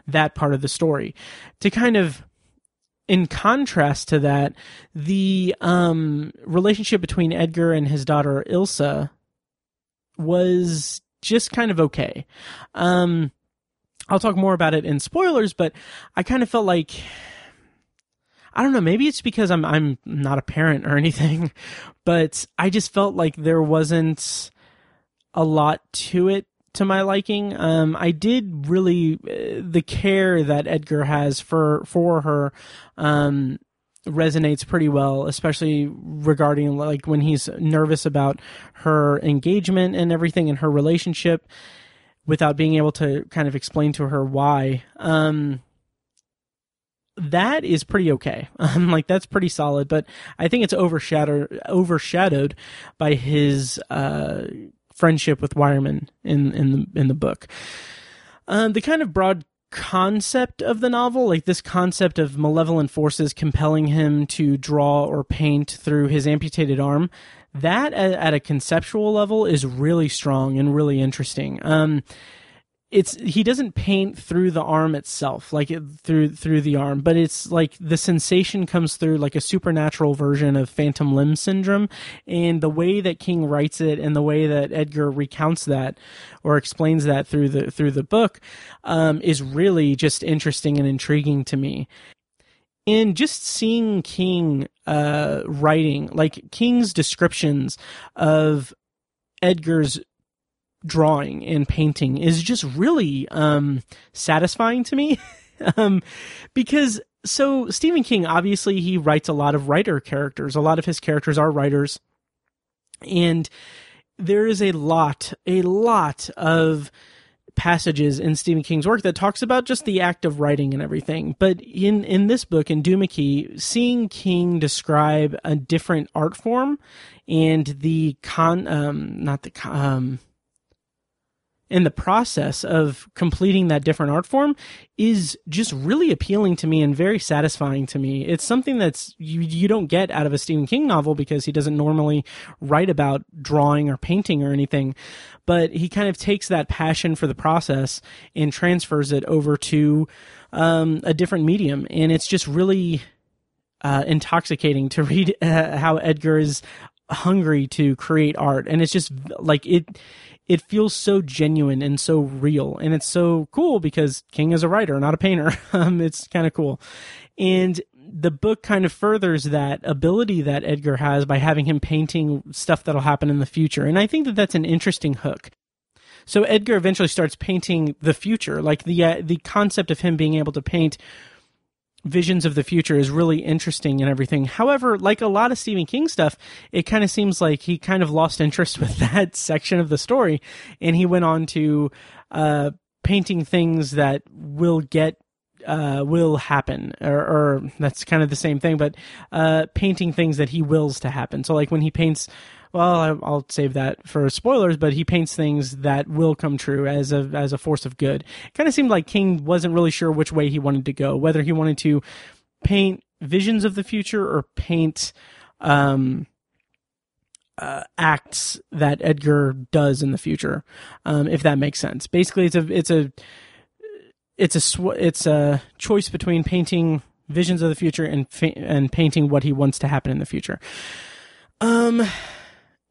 that part of the story. To kind of, in contrast to that, the um, relationship between Edgar and his daughter Ilsa was just kind of okay. Um, I'll talk more about it in spoilers, but I kind of felt like I don't know, maybe it's because I'm I'm not a parent or [LAUGHS] anything, but I just felt like there wasn't a lot to it to my liking. Um, I did really uh, the care that Edgar has for for her um, resonates pretty well, especially regarding like when he's nervous about her engagement and everything in her relationship without being able to kind of explain to her why. Um, that is pretty okay. [LAUGHS] Um, like that's pretty solid, but I think it's overshadowed overshadowed by his uh, friendship with Wireman in in the in the book. Um, the kind of broad concept of the novel, like this concept of malevolent forces compelling him to draw or paint through his amputated arm, that at, at a conceptual level is really strong and really interesting. Um, it's he doesn't paint through the arm itself like it, through through the arm but it's like the sensation comes through like a supernatural version of phantom limb syndrome. And the way that king writes it and the way that edgar recounts that or explains that through the through the book um, is really just interesting and intriguing to me. And just seeing king uh, writing like king's descriptions of edgar's drawing and painting is just really um, satisfying to me. [LAUGHS] Um, because so Stephen King obviously he writes a lot of writer characters. A lot of his characters are writers. And there is a lot a lot of passages in Stephen King's work that talks about just the act of writing and everything. But in in this book in Duma Key, seeing King describe a different art form and the con um not the um in the process of completing that different art form is just really appealing to me and very satisfying to me. It's something that's you you don't get out of a Stephen King novel because he doesn't normally write about drawing or painting or anything, but he kind of takes that passion for the process and transfers it over to um, a different medium, and it's just really uh, intoxicating to read uh, how Edgar is hungry to create art, and it's just like it it feels so genuine and so real. And it's so cool because King is a writer, not a painter. [LAUGHS] um, it's kind of cool. And the book kind of furthers that ability that Edgar has by having him painting stuff that'll happen in the future. And I think that that's an interesting hook. So Edgar eventually starts painting the future, like the uh, the concept of him being able to paint visions of the future is really interesting and everything. However, like a lot of Stephen King stuff, it kind of seems like he kind of lost interest [LAUGHS] with that section of the story, and he went on to uh, painting things that will get uh, will happen, or, or, that's kind of the same thing, but uh, painting things that he wills to happen. So, like when he paints well, I'll save that for spoilers, but he paints things that will come true as a as a force of good. It kind of seemed like King wasn't really sure which way he wanted to go, whether he wanted to paint visions of the future or paint um, uh, acts that Edgar does in the future, um, if that makes sense. Basically, it's a it's a it's a sw- it's a choice between painting visions of the future and fa- and painting what he wants to happen in the future. Um,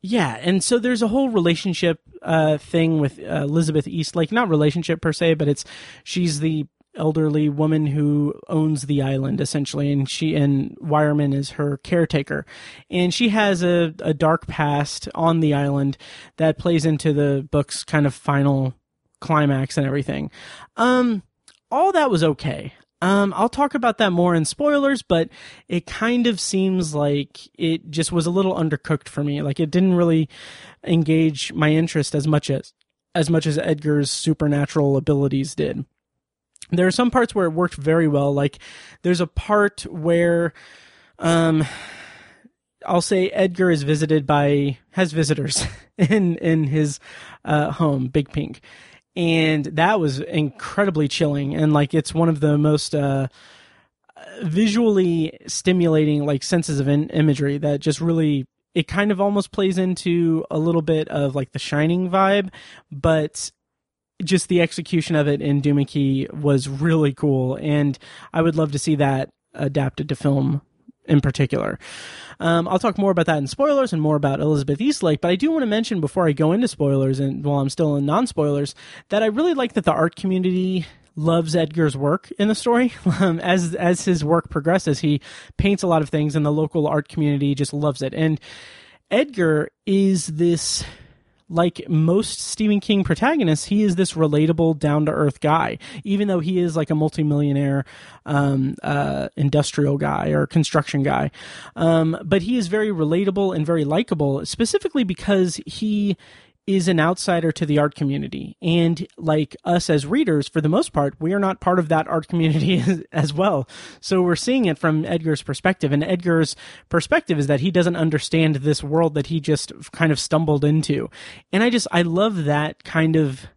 yeah, and so there's a whole relationship uh, thing with uh, Elizabeth Eastlake. Not relationship per se, but it's she's the elderly woman who owns the island essentially, and she and Wireman is her caretaker, and she has a, a dark past on the island that plays into the book's kind of final climax and everything. Um, all that was okay. Um, I'll talk about that more in spoilers, but it kind of seems like it just was a little undercooked for me. Like it didn't really engage my interest as much as as much as Edgar's supernatural abilities did. There are some parts where it worked very well. Like there's a part where um I'll say Edgar is visited by has visitors [LAUGHS] in in his uh, home, Big Pink, and that was incredibly chilling and like it's one of the most uh, visually stimulating like senses of in- imagery that just really it kind of almost plays into a little bit of like the shining vibe but just the execution of it in Duma Key was really cool. And I would love to see that adapted to film in particular. Um, I'll talk more about that in spoilers and more about Elizabeth Eastlake, but I do want to mention before I go into spoilers and while I'm still in non spoilers that I really like that the art community loves Edgar's work in the story. [LAUGHS] Um, as as his work progresses, he paints a lot of things, and the local art community just loves it. And Edgar is this like most Stephen King protagonists, he is this relatable, down to earth guy, even though he is like a multimillionaire um, uh, industrial guy or construction guy. Um, but he is very relatable and very likable, specifically because he is an outsider to the art community. And like us as readers, for the most part, we are not part of that art community [LAUGHS] as well. So we're seeing it from Edgar's perspective. And Edgar's perspective is that he doesn't understand this world that he just kind of stumbled into. And I just, I love that kind of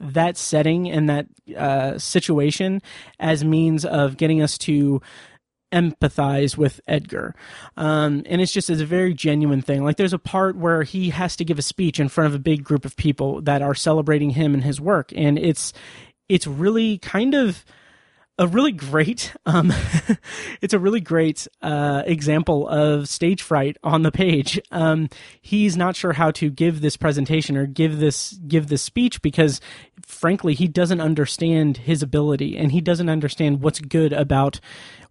that setting and that uh, situation as means of getting us to empathize with Edgar. Um, and it's just it's a very genuine thing. Like there's a part where he has to give a speech in front of a big group of people that are celebrating him and his work. And it's it's really kind of a really great um, [LAUGHS] it's a really great uh, example of stage fright on the page um, he's not sure how to give this presentation or give this give this speech because frankly he doesn't understand his ability and he doesn't understand what's good about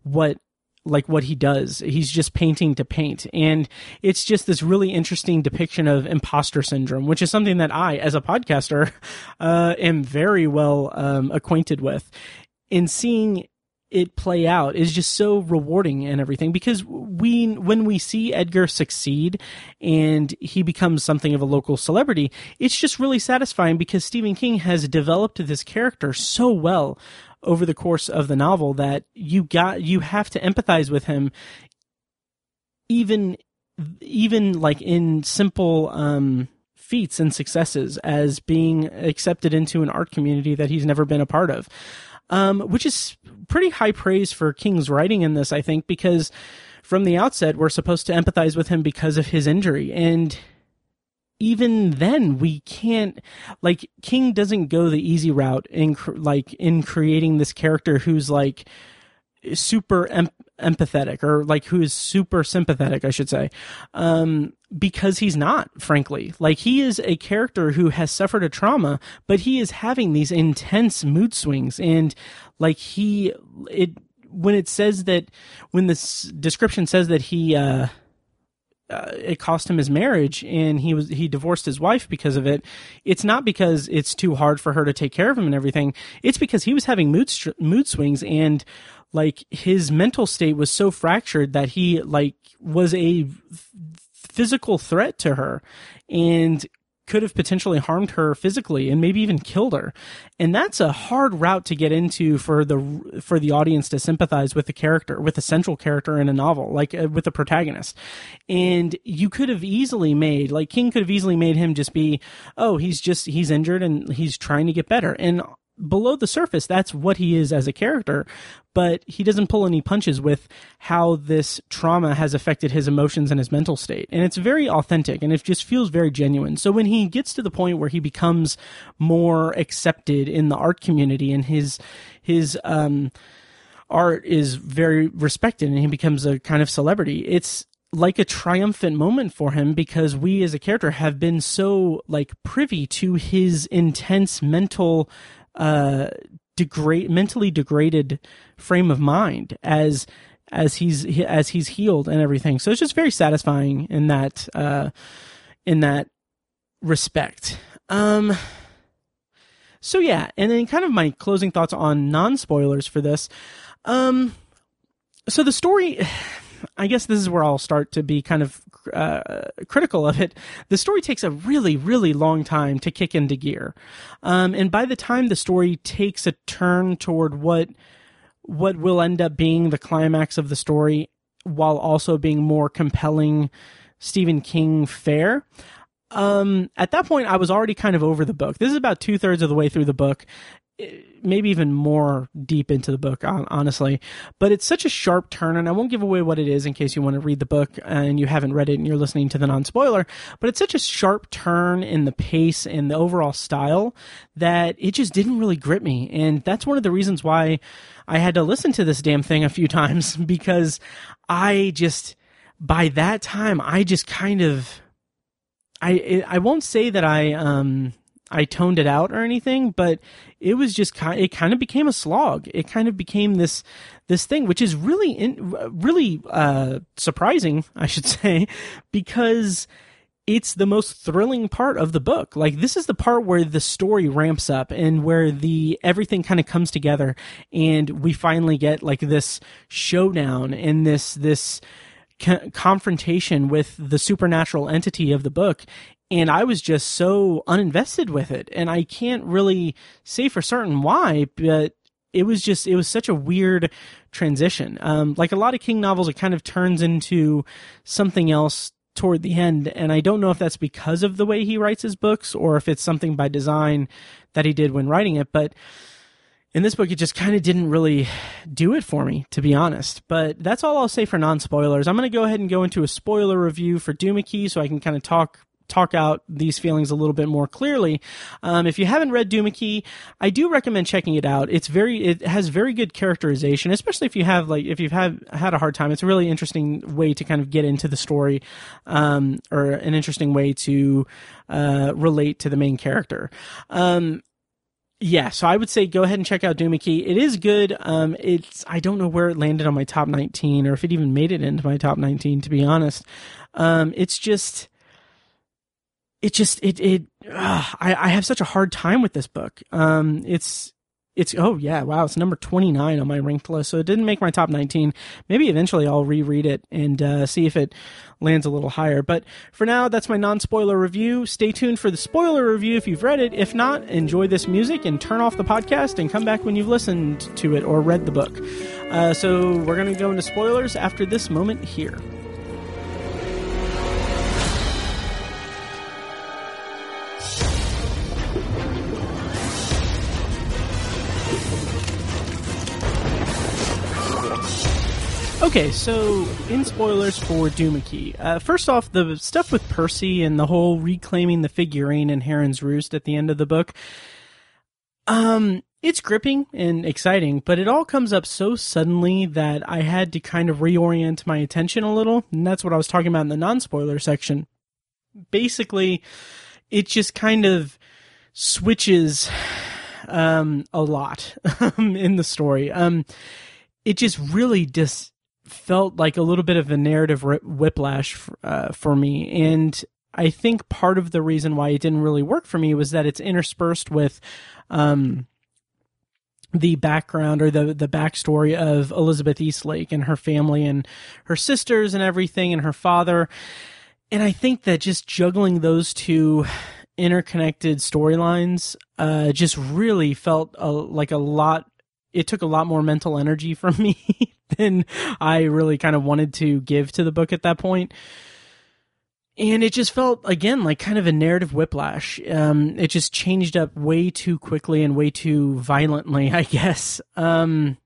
what like what he does. He's just painting to paint. And it's just this really interesting depiction of imposter syndrome, which is something that I, as a podcaster, [LAUGHS] uh, am very well um, acquainted with. And seeing it play out is just so rewarding and everything because we when we see Edgar succeed and he becomes something of a local celebrity it's just really satisfying because Stephen King has developed this character so well over the course of the novel that you got you have to empathize with him even even like in simple um feats and successes as being accepted into an art community that he's never been a part of. Um which is pretty high praise for King's writing in this I think because from the outset we're supposed to empathize with him because of his injury. And even then we can't like king doesn't go the easy route in like in creating this character who's like super em- empathetic or like who is super sympathetic i should say um because he's not frankly. Like he is a character who has suffered a trauma but he is having these intense mood swings and like he it when it says that when this description says that he uh uh, it cost him his marriage and he was he divorced his wife because of it. It's not because it's too hard for her to take care of him and everything. It's because he was having mood mood swings and like his mental state was so fractured that he like was a physical threat to her. And could have potentially harmed her physically and maybe even killed her. And that's a hard route to get into for the for the audience to sympathize with the character, with the central character in a novel, like uh, with the protagonist. And you could have easily made like King could have easily made him just be, oh, he's just he's injured and he's trying to get better. And below the surface, that's what he is as a character, but he doesn't pull any punches with how this trauma has affected his emotions and his mental state. And it's very authentic and it just feels very genuine. So when he gets to the point where he becomes more accepted in the art community and his, his, um, art is very respected and he becomes a kind of celebrity, it's, like a triumphant moment for him because we as a character have been so like privy to his intense mental uh, degrade mentally degraded frame of mind as as he's as he's healed and everything. So it's just very satisfying in that uh, in that respect. Um, so yeah, and then kind of my closing thoughts on non spoilers for this. Um, so the story [SIGHS] I guess this is where I'll start to be kind of uh, critical of it. The story takes a really, really long time to kick into gear, um, and by the time the story takes a turn toward what what will end up being the climax of the story, while also being more compelling Stephen King fare. Um, at that point, I was already kind of over the book. This is about two thirds of the way through the book, maybe even more deep into the book, honestly. But it's such a sharp turn, and I won't give away what it is in case you want to read the book and you haven't read it and you're listening to the non spoiler. But it's such a sharp turn in the pace and the overall style that it just didn't really grip me. And that's one of the reasons why I had to listen to this damn thing a few [LAUGHS] times because I just, by that time, I just kind of. I I won't say that I um I toned it out or anything, but it was just kind. It kind of became a slog. It kind of became this this thing, which is really in, really uh, surprising, I should [LAUGHS] say, because it's the most thrilling part of the book. Like this is the part where the story ramps up and where the everything kind of comes together and we finally get like this showdown and this this confrontation with the supernatural entity of the book and I was just so uninvested with it and I can't really say for certain why but it was just it was such a weird transition. Um, like a lot of king novels it kind of turns into something else toward the end and i don't know if that's because of the way he writes his books or if it's something by design that he did when writing it but in this book it just kind of didn't really do it for me to be honest. But that's all i'll say for non-spoilers. I'm going to go ahead and go into a spoiler review for Duma Key so i can kind of talk talk out these feelings a little bit more clearly. Um, if you haven't read Duma Key, I do recommend checking it out. It's very, it has very good characterization, especially if you have like, if you've had, had a hard time. It's a really interesting way to kind of get into the story, um, or an interesting way to, uh, relate to the main character. Um, yeah, so I would say go ahead and check out Duma Key. It is good. Um, it's I don't know where it landed on my top 19 or if it even made it into my top 19 to be honest. Um, it's just it just it it I I have such a hard time with this book. Um, it's it's oh yeah wow it's number 29 on my ranked list so it didn't make my top 19 maybe eventually i'll reread it and uh, see if it lands a little higher but for now that's my non-spoiler review. Stay tuned for the spoiler review if you've read it. If not enjoy this music and turn off the podcast and come back when you've listened to it or read the book. Uh, so we're going to go into spoilers after this moment here Okay, so in spoilers for Duma Key, uh, first off, the stuff with Perse and the whole reclaiming the figurine in Heron's Roost at the end of the book, um, it's gripping and exciting, but it all comes up so suddenly that I had to kind of reorient my attention a little, and that's what I was talking about in the non-spoiler section. Basically, it just kind of switches um, a lot [LAUGHS] in the story. Um, it just really just felt like a little bit of a narrative whiplash uh, for me. And I think part of the reason why it didn't really work for me was that it's interspersed with um, the background or the the backstory of Elizabeth Eastlake and her family and her sisters and everything and her father. And I think that just juggling those two interconnected storylines uh, just really felt a, like a lot. It took a lot more mental energy [LAUGHS] from me than I really kind of wanted to give to the book at that point. And it just felt again like kind of a narrative whiplash. Um, it just changed up way too quickly and way too violently, [LAUGHS] I guess. Um,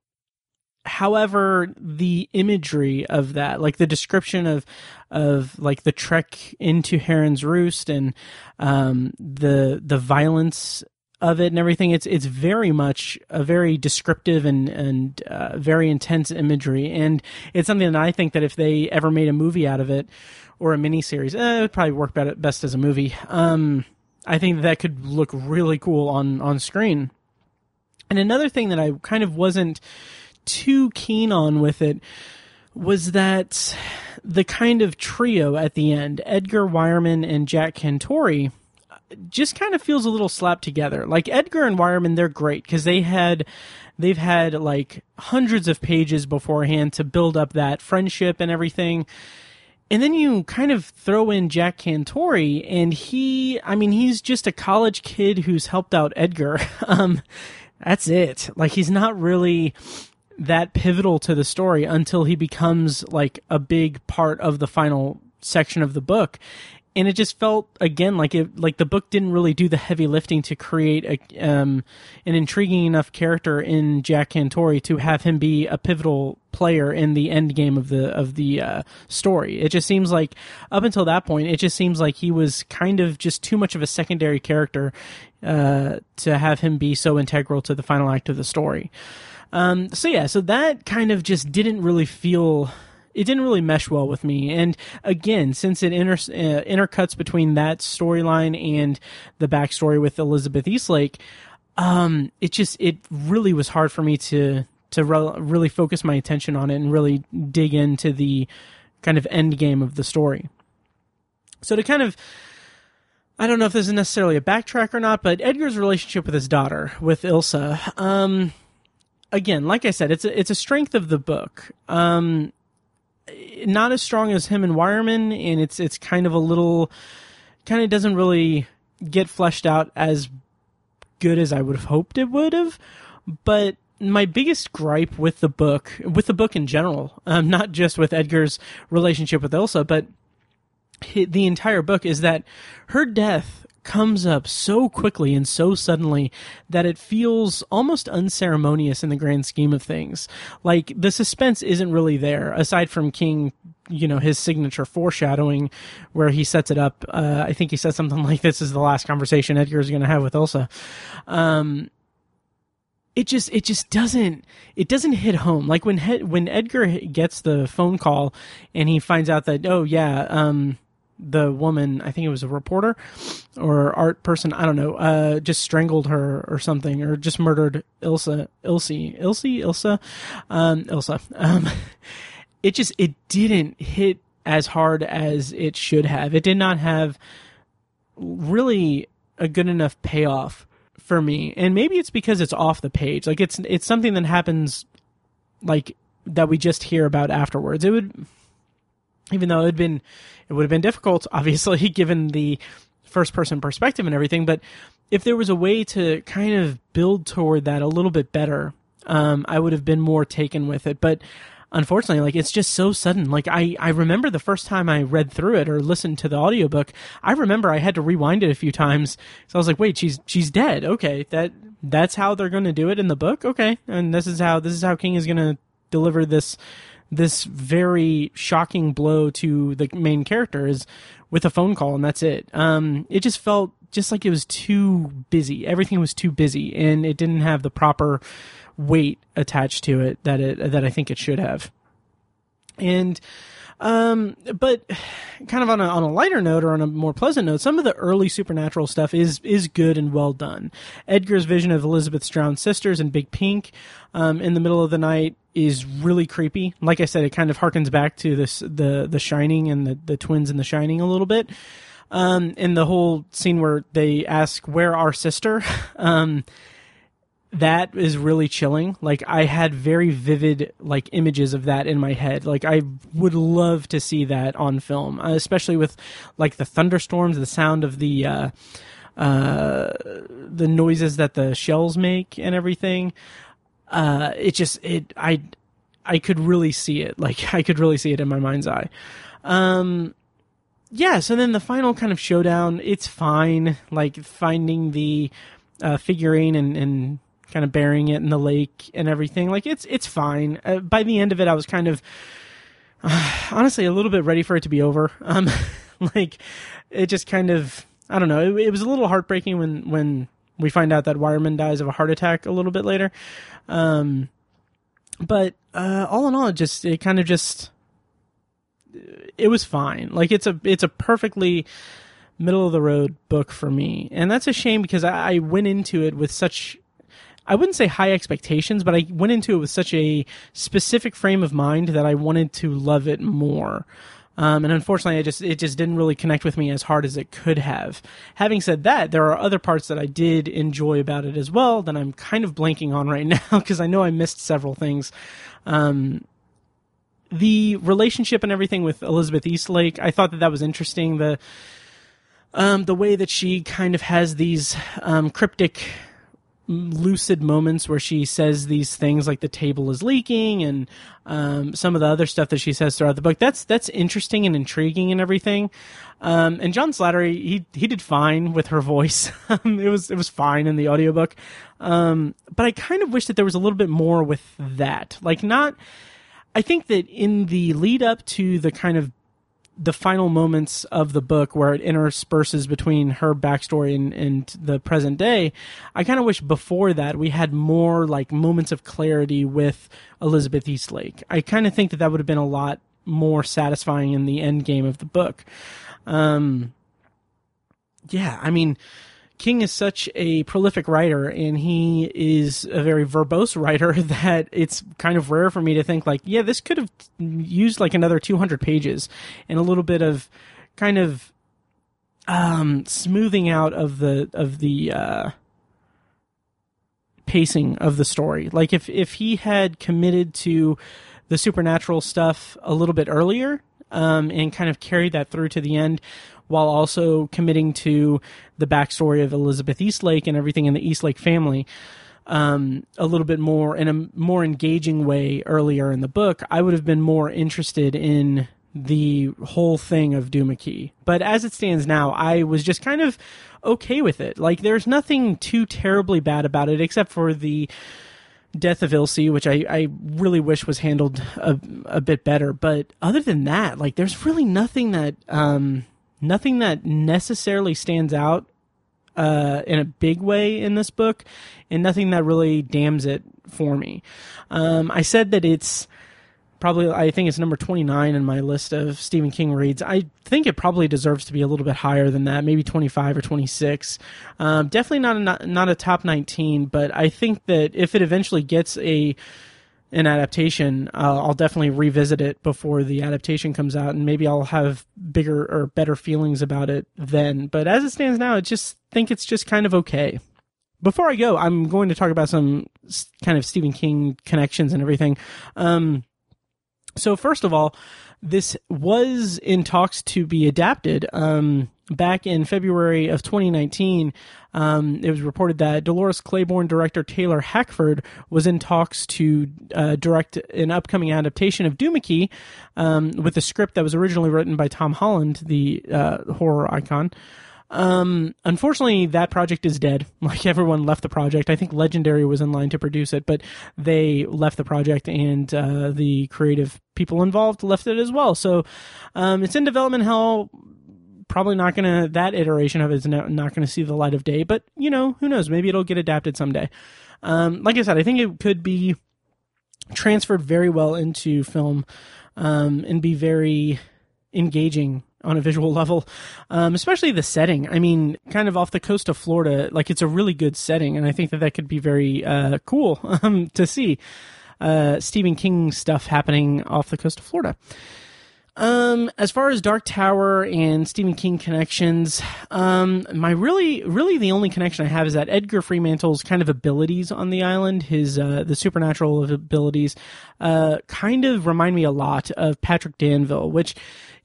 however, the imagery of that, like the description of of like the trek into Heron's Roost and um, the the violence of it and everything. It's it's very much a very descriptive and and uh, very intense imagery, and it's something that I think that if they ever made a movie out of it or a miniseries, eh, it would probably work better, best as a movie. Um, I think that could look really cool on on screen. And another thing that I kind of wasn't too keen on with it was that the kind of trio at the end, Edgar Wireman and Jack Cantori just kind of feels a little slapped together. Like Edgar and Wireman, they're great because they had they've had like hundreds of pages beforehand to build up that friendship and everything. And then you kind of throw in Jack Cantori, and he, I mean, he's just a college kid who's helped out Edgar. [LAUGHS] um, that's it. Like, he's not really that pivotal to the story until he becomes like a big part of the final section of the book and it just felt again like it like the book didn't really do the heavy lifting to create a um, an intriguing enough character in Jack Cantori to have him be a pivotal player in the end game of the of the uh, story. It just seems like up until that point, it just seems like he was kind of just too much of a secondary character uh, to have him be so integral to the final act of the story. Um, so yeah, so that kind of just didn't really feel it didn't really mesh well with me. And again, since it inter, uh, intercuts between that storyline and the backstory with Elizabeth Eastlake, um, it just it really was hard for me to to re- really focus my attention on it and really dig into the kind of end game of the story. So to kind of I don't know if this is necessarily a backtrack or not, but Edgar's relationship with his daughter, with Ilsa, um, again, like I said, it's a, it's a strength of the book. Um, not as strong as him and Wireman, and it's it's kind of a little, kind of doesn't really get fleshed out as good as I would have hoped it would have. But my biggest gripe with the book, with the book in general, um, not just with Edgar's relationship with Ilsa, but the entire book is that her death comes up so quickly and so suddenly that it feels almost unceremonious in the grand scheme of things. Like the suspense isn't really there aside from King, you know, his signature foreshadowing where he sets it up. Uh, I think he says something like this is the last conversation Edgar is going to have with Elsa. Um, it just it just doesn't it doesn't hit home like when when Edgar gets the phone call and he finds out that oh yeah um the woman, I think it was a reporter or art person, I don't know, uh, just strangled her or something, or just murdered Ilsa, Ilse, Ilse, Ilsa, um, Ilsa. Um, [LAUGHS] it just, it didn't hit as hard as it should have. It did not have really a good enough payoff for me. And maybe it's because it's off the page. Like it's, it's something that happens like that we just hear about afterwards. It would, even though it had been it would have been difficult [LAUGHS] obviously given the first person perspective and everything but if there was a way to kind of build toward that a little bit better um, i would have been more taken with it. But unfortunately like it's just so sudden. Like i i remember the first time i read through it or listened to the audiobook i remember i had to rewind it a few times. So i was like wait she's she's dead. Okay that that's how they're going to do it in the book? Okay and this is how this is how king is going to deliver this this very shocking blow to the main character is with a phone call and that's it. Um, it just felt just like it was too busy. Everything was too busy and it didn't have the proper weight attached to it that it that I think it should have. And um, but kind of on a on a lighter note or on a more pleasant note, some of the early supernatural stuff is is good and well done. Edgar's vision of Elizabeth's drowned sisters and Big Pink um, in the middle of the night is really creepy. Like I said, it kind of harkens back to this the the Shining and the the twins in the Shining a little bit. Um, and the whole scene where they ask where our sister, [LAUGHS] um, that is really chilling. Like I had very vivid like images of that in my head. Like I would love to see that on film, uh, especially with like the thunderstorms, the sound of the uh, uh, the noises that the shells make and everything uh, it just it I I could really see it. [LAUGHS] Like I could really see it in my mind's eye. Um, yeah. So then the final kind of showdown, it's fine. Like finding the uh, figurine and and kind of burying it in the lake and everything. Like it's it's fine. Uh, by the end of it, I was kind of uh, [SIGHS] honestly a little bit ready for it to be over. Um, [LAUGHS] like it just kind of I don't know. It, it was a little heartbreaking when when we find out that Wireman dies of a heart attack a little bit later. Um, but uh, all in all, it just it kind of just it was fine. Like it's a it's a perfectly middle of the road book for me, and that's a shame because I, I went into it with such I wouldn't say high expectations, but I went into it with such a specific frame of mind that I wanted to love it more. Um, and unfortunately, just it just didn't really connect with me as hard as it could have. Having said that, there are other parts that I did enjoy about it as well that I'm kind of blanking on right [LAUGHS] now because I know I missed several things. Um, the relationship and everything with Elizabeth Eastlake, I thought that that was interesting. The um, the way that she kind of has these um, cryptic lucid moments where she says these things like the table is leaking and um, some of the other stuff that she says throughout the book. That's that's interesting and intriguing and everything. Um, and John Slattery, he he did fine with her voice. [LAUGHS] Um, it was it was fine in the audiobook. Um, but I kind of wish that there was a little bit more with that. Like not. I think that in the lead up to the kind of the final moments of the book where it intersperses between her backstory and, and the present day, I kind of wish before that we had more like moments of clarity with Elizabeth Eastlake. I kind of think that that would have been a lot more satisfying in the end game of the book. Um, yeah, I mean, King is such a prolific writer and he is a very verbose [LAUGHS] writer that it's kind of rare for me to think like, yeah, this could have used like another 200 pages and a little bit of kind of um, smoothing out of the of the uh, pacing of the story. Like if if he had committed to the supernatural stuff a little bit earlier um, and kind of carried that through to the end, while also committing to the backstory of Elizabeth Eastlake and everything in the Eastlake family. Um, a little bit more in a more engaging way earlier in the book, I would have been more interested in the whole thing of Duma Key. But as it stands now, I was just kind of okay with it. Like, there's nothing too terribly bad about it, except for the death of Ilse, which I, I really wish was handled a, a bit better. But other than that, like, there's really nothing that, um, nothing that necessarily stands out uh, in a big way in this book, and nothing that really damns it for me. Um, I said that it's probably I think it's number 29 in my list of Stephen King reads. I think it probably deserves to be a little bit higher than that, maybe 25 or 26. Um, definitely not a, not a top 19, but I think that if it eventually gets a an adaptation, uh, I'll definitely revisit it before the adaptation comes out, and maybe I'll have bigger or better feelings about it then. But as it stands now, I just think it's just kind of okay. Before I go, I'm going to talk about some kind of Stephen King connections and everything. Um, so first of all, this was in talks to be adapted. Um, back in February of 2019, um, it was reported that Dolores Claiborne director Taylor Hackford was in talks to uh, direct an upcoming adaptation of Duma Key um, with a script that was originally written by Tom Holland, the uh, horror icon. Um, unfortunately, that project is dead. [LAUGHS] Like everyone left the project. I think Legendary was in line to produce it, but they left the project, and uh, the creative people involved left it as well. So um, it's in development hell. Probably not gonna. That iteration of it is not, not gonna see the light of day. But you know, who knows? Maybe it'll get adapted someday. Um, like I said, I think it could be transferred very well into film um, and be very engaging on a visual level, um, especially the setting. I mean, kind of off the coast of Florida, like it's a really good setting, and I think that that could be very uh, cool [LAUGHS] um, to see uh, Stephen King stuff happening off the coast of Florida. Um, as far as Dark Tower and Stephen King connections, um, my really, really the only connection I have is that Edgar Freemantle's kind of abilities on the island, his uh, the supernatural abilities, uh, kind of remind me a lot of Patrick Danville, which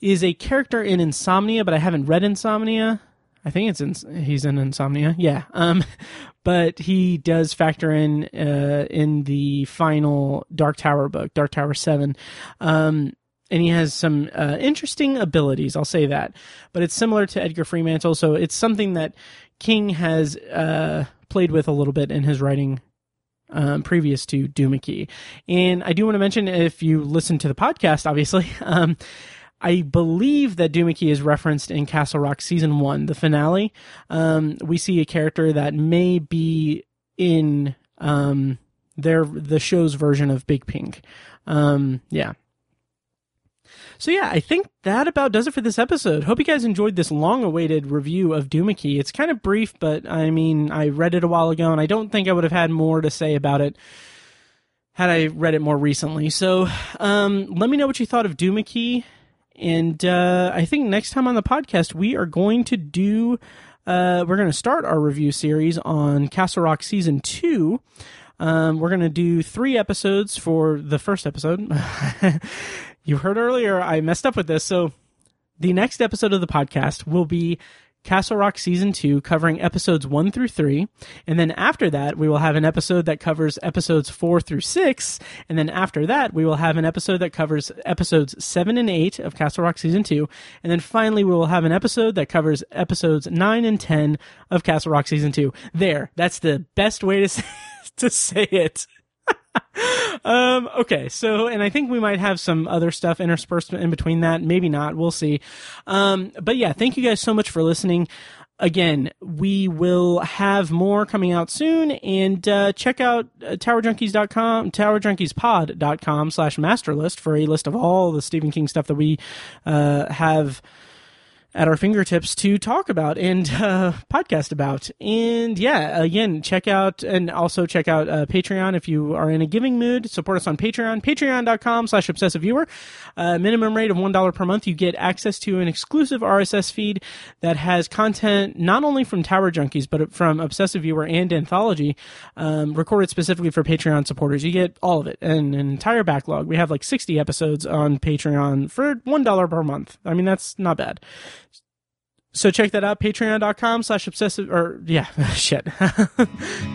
is a character in Insomnia, but I haven't read Insomnia. I think it's in, he's in Insomnia, yeah. Um, [LAUGHS] but he does factor in uh, in the final Dark Tower book, Dark Tower Seven. Um, and he has some uh, interesting abilities. I'll say that, but it's similar to Edgar Freemantle, so it's something that King has uh, played with a little bit in his writing. Um, previous to Duma Key. And I do want to mention if you listen to the podcast, obviously, [LAUGHS] um, I believe that Duma Key is referenced in Castle Rock season one, the finale. Um, we see a character that may be in um, their the show's version of Big Pink. Um, yeah, so yeah, I think that about does it for this episode. Hope you guys enjoyed this long-awaited review of Duma Key. It's kind of brief, but I mean, I read it a while ago, and I don't think I would have had more to say about it had I read it more recently. So um, let me know what you thought of Duma Key. And uh, I think next time on the podcast, we are going to do, uh, we're going to start our review series on Castle Rock Season 2. Um, we're going to do three episodes for the first episode. [LAUGHS] you heard earlier, I messed up with this. So the next episode of the podcast will be Castle Rock Season 2, covering episodes 1 through 3. And then after that, we will have an episode that covers episodes 4 through 6. And then after that, we will have an episode that covers episodes 7 and 8 of Castle Rock Season 2. And then finally, we will have an episode that covers episodes 9 and 10 of Castle Rock Season 2. There, that's the best way to say, [LAUGHS] to say it. [LAUGHS] um, okay, so and I think we might have some other stuff interspersed in between that. Maybe not. We'll see. Um, but yeah, thank you guys so much for listening. Again, we will have more coming out soon, and uh, check out uh, towerjunkies.com, towerjunkiespod.com slash master list for a list of all the Stephen King stuff that we uh, have at our fingertips to talk about and uh, podcast about. And yeah, again, check out and also check out uh, Patreon if you are in a giving mood. Support us on Patreon, patreon.com slash obsessive viewer. Uh, minimum rate of $1 per month. You get access to an exclusive RSS feed that has content not only from Tower Junkies, but from Obsessive Viewer and Anthology, um, recorded specifically for Patreon supporters. You get all of it, and an entire backlog. We have like 60 episodes on Patreon for $1 per month. I mean, that's not bad so check that out patreon.com slash obsessive or yeah [LAUGHS] shit. [LAUGHS]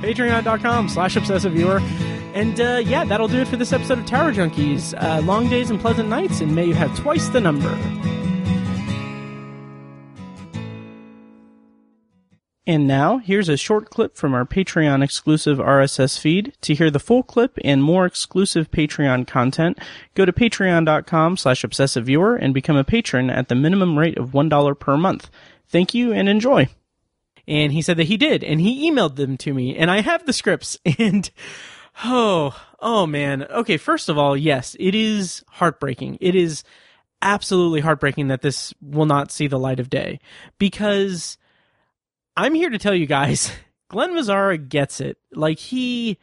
patreon.com slash obsessive viewer. And uh, yeah that'll do it for this episode of tower junkies. Uh, long days and pleasant nights and may you have twice the number and now here's a short clip from our patreon exclusive rss feed to hear the full clip and more exclusive patreon content go to patreon.com slash obsessive viewer and become a patron at the minimum rate of $1 per month thank you and enjoy. And he said that he did, and he emailed them to me, and I have the scripts, [LAUGHS] and oh, oh man. Okay, first of all, yes, it is heartbreaking. It is absolutely heartbreaking that this will not see the light of day because I'm here to tell you guys, [LAUGHS] Glen Mazzara gets it. Like he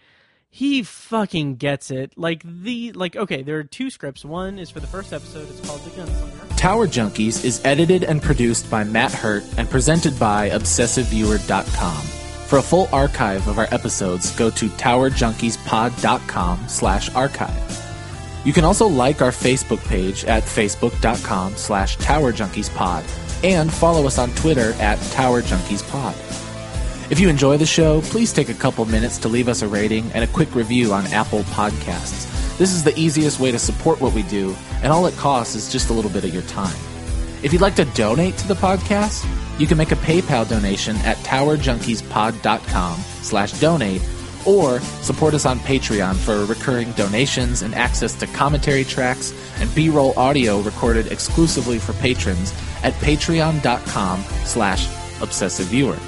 he fucking gets it. Like the like okay, there are two scripts. One is for the first episode. It's called The Gunslinger. Tower Junkies is edited and produced by Matt Hurt and presented by ObsessiveViewer.com. For a full archive of our episodes, go to TowerJunkiesPod.com slash archive. You can also like our Facebook page at Facebook.com slash TowerJunkiesPod and follow us on Twitter at Tower Junkies Pod. If you enjoy the show, please take a couple minutes to leave us a rating and a quick review on Apple Podcasts. This is the easiest way to support what we do, and all it costs is just a little bit of your time. If you'd like to donate to the podcast, you can make a PayPal donation at towerjunkiespod.com slash donate or support us on Patreon for recurring donations and access to commentary tracks and B-roll audio recorded exclusively for patrons at patreon.com slash obsessiveviewer.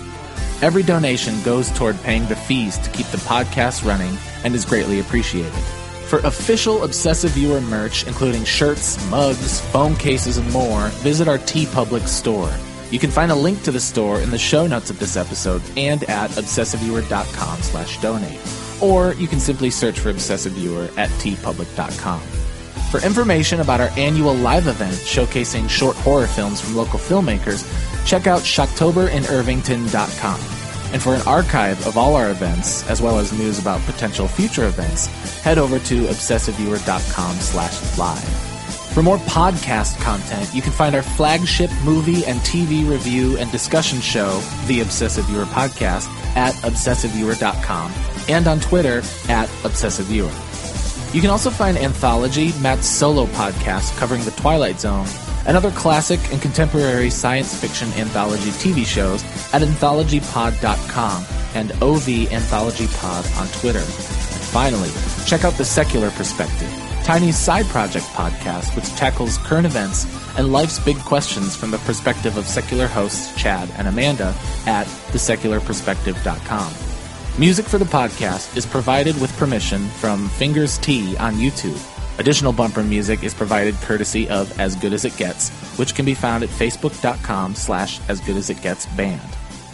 Every donation goes toward paying the fees to keep the podcast running and is greatly appreciated. For official Obsessive Viewer merch, including shirts, mugs, phone cases, and more, visit our TeePublic store. You can find a link to the store in the show notes of this episode and at obsessiveviewer.com slash donate. Or you can simply search for Obsessive Viewer at teepublic.com. For information about our annual live event showcasing short horror films from local filmmakers, check out shocktoberinirvington.com. And for an archive of all our events, as well as news about potential future events, head over to obsessiveviewer.com slash live. For more podcast content, you can find our flagship movie and TV review and discussion show, The Obsessive Viewer Podcast, at obsessiveviewer.com and on Twitter at obsessiveviewer. You can also find Anthology, Matt's solo podcast covering the Twilight Zone, and other classic and contemporary science fiction anthology TV shows at anthologypod.com and OV on Twitter. And finally, check out The Secular Perspective, Tiny's side project podcast, which tackles current events and life's big questions from the perspective of secular hosts Chad and Amanda at thesecularperspective.com. Music for the podcast is provided with permission from Fingers T on YouTube. Additional bumper music is provided courtesy of As Good As It Gets, which can be found at facebook.com slash as good as it gets band.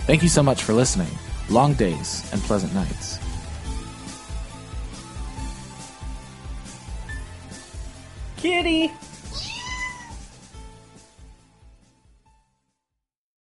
Thank you so much for listening. Long days and pleasant nights. Kitty!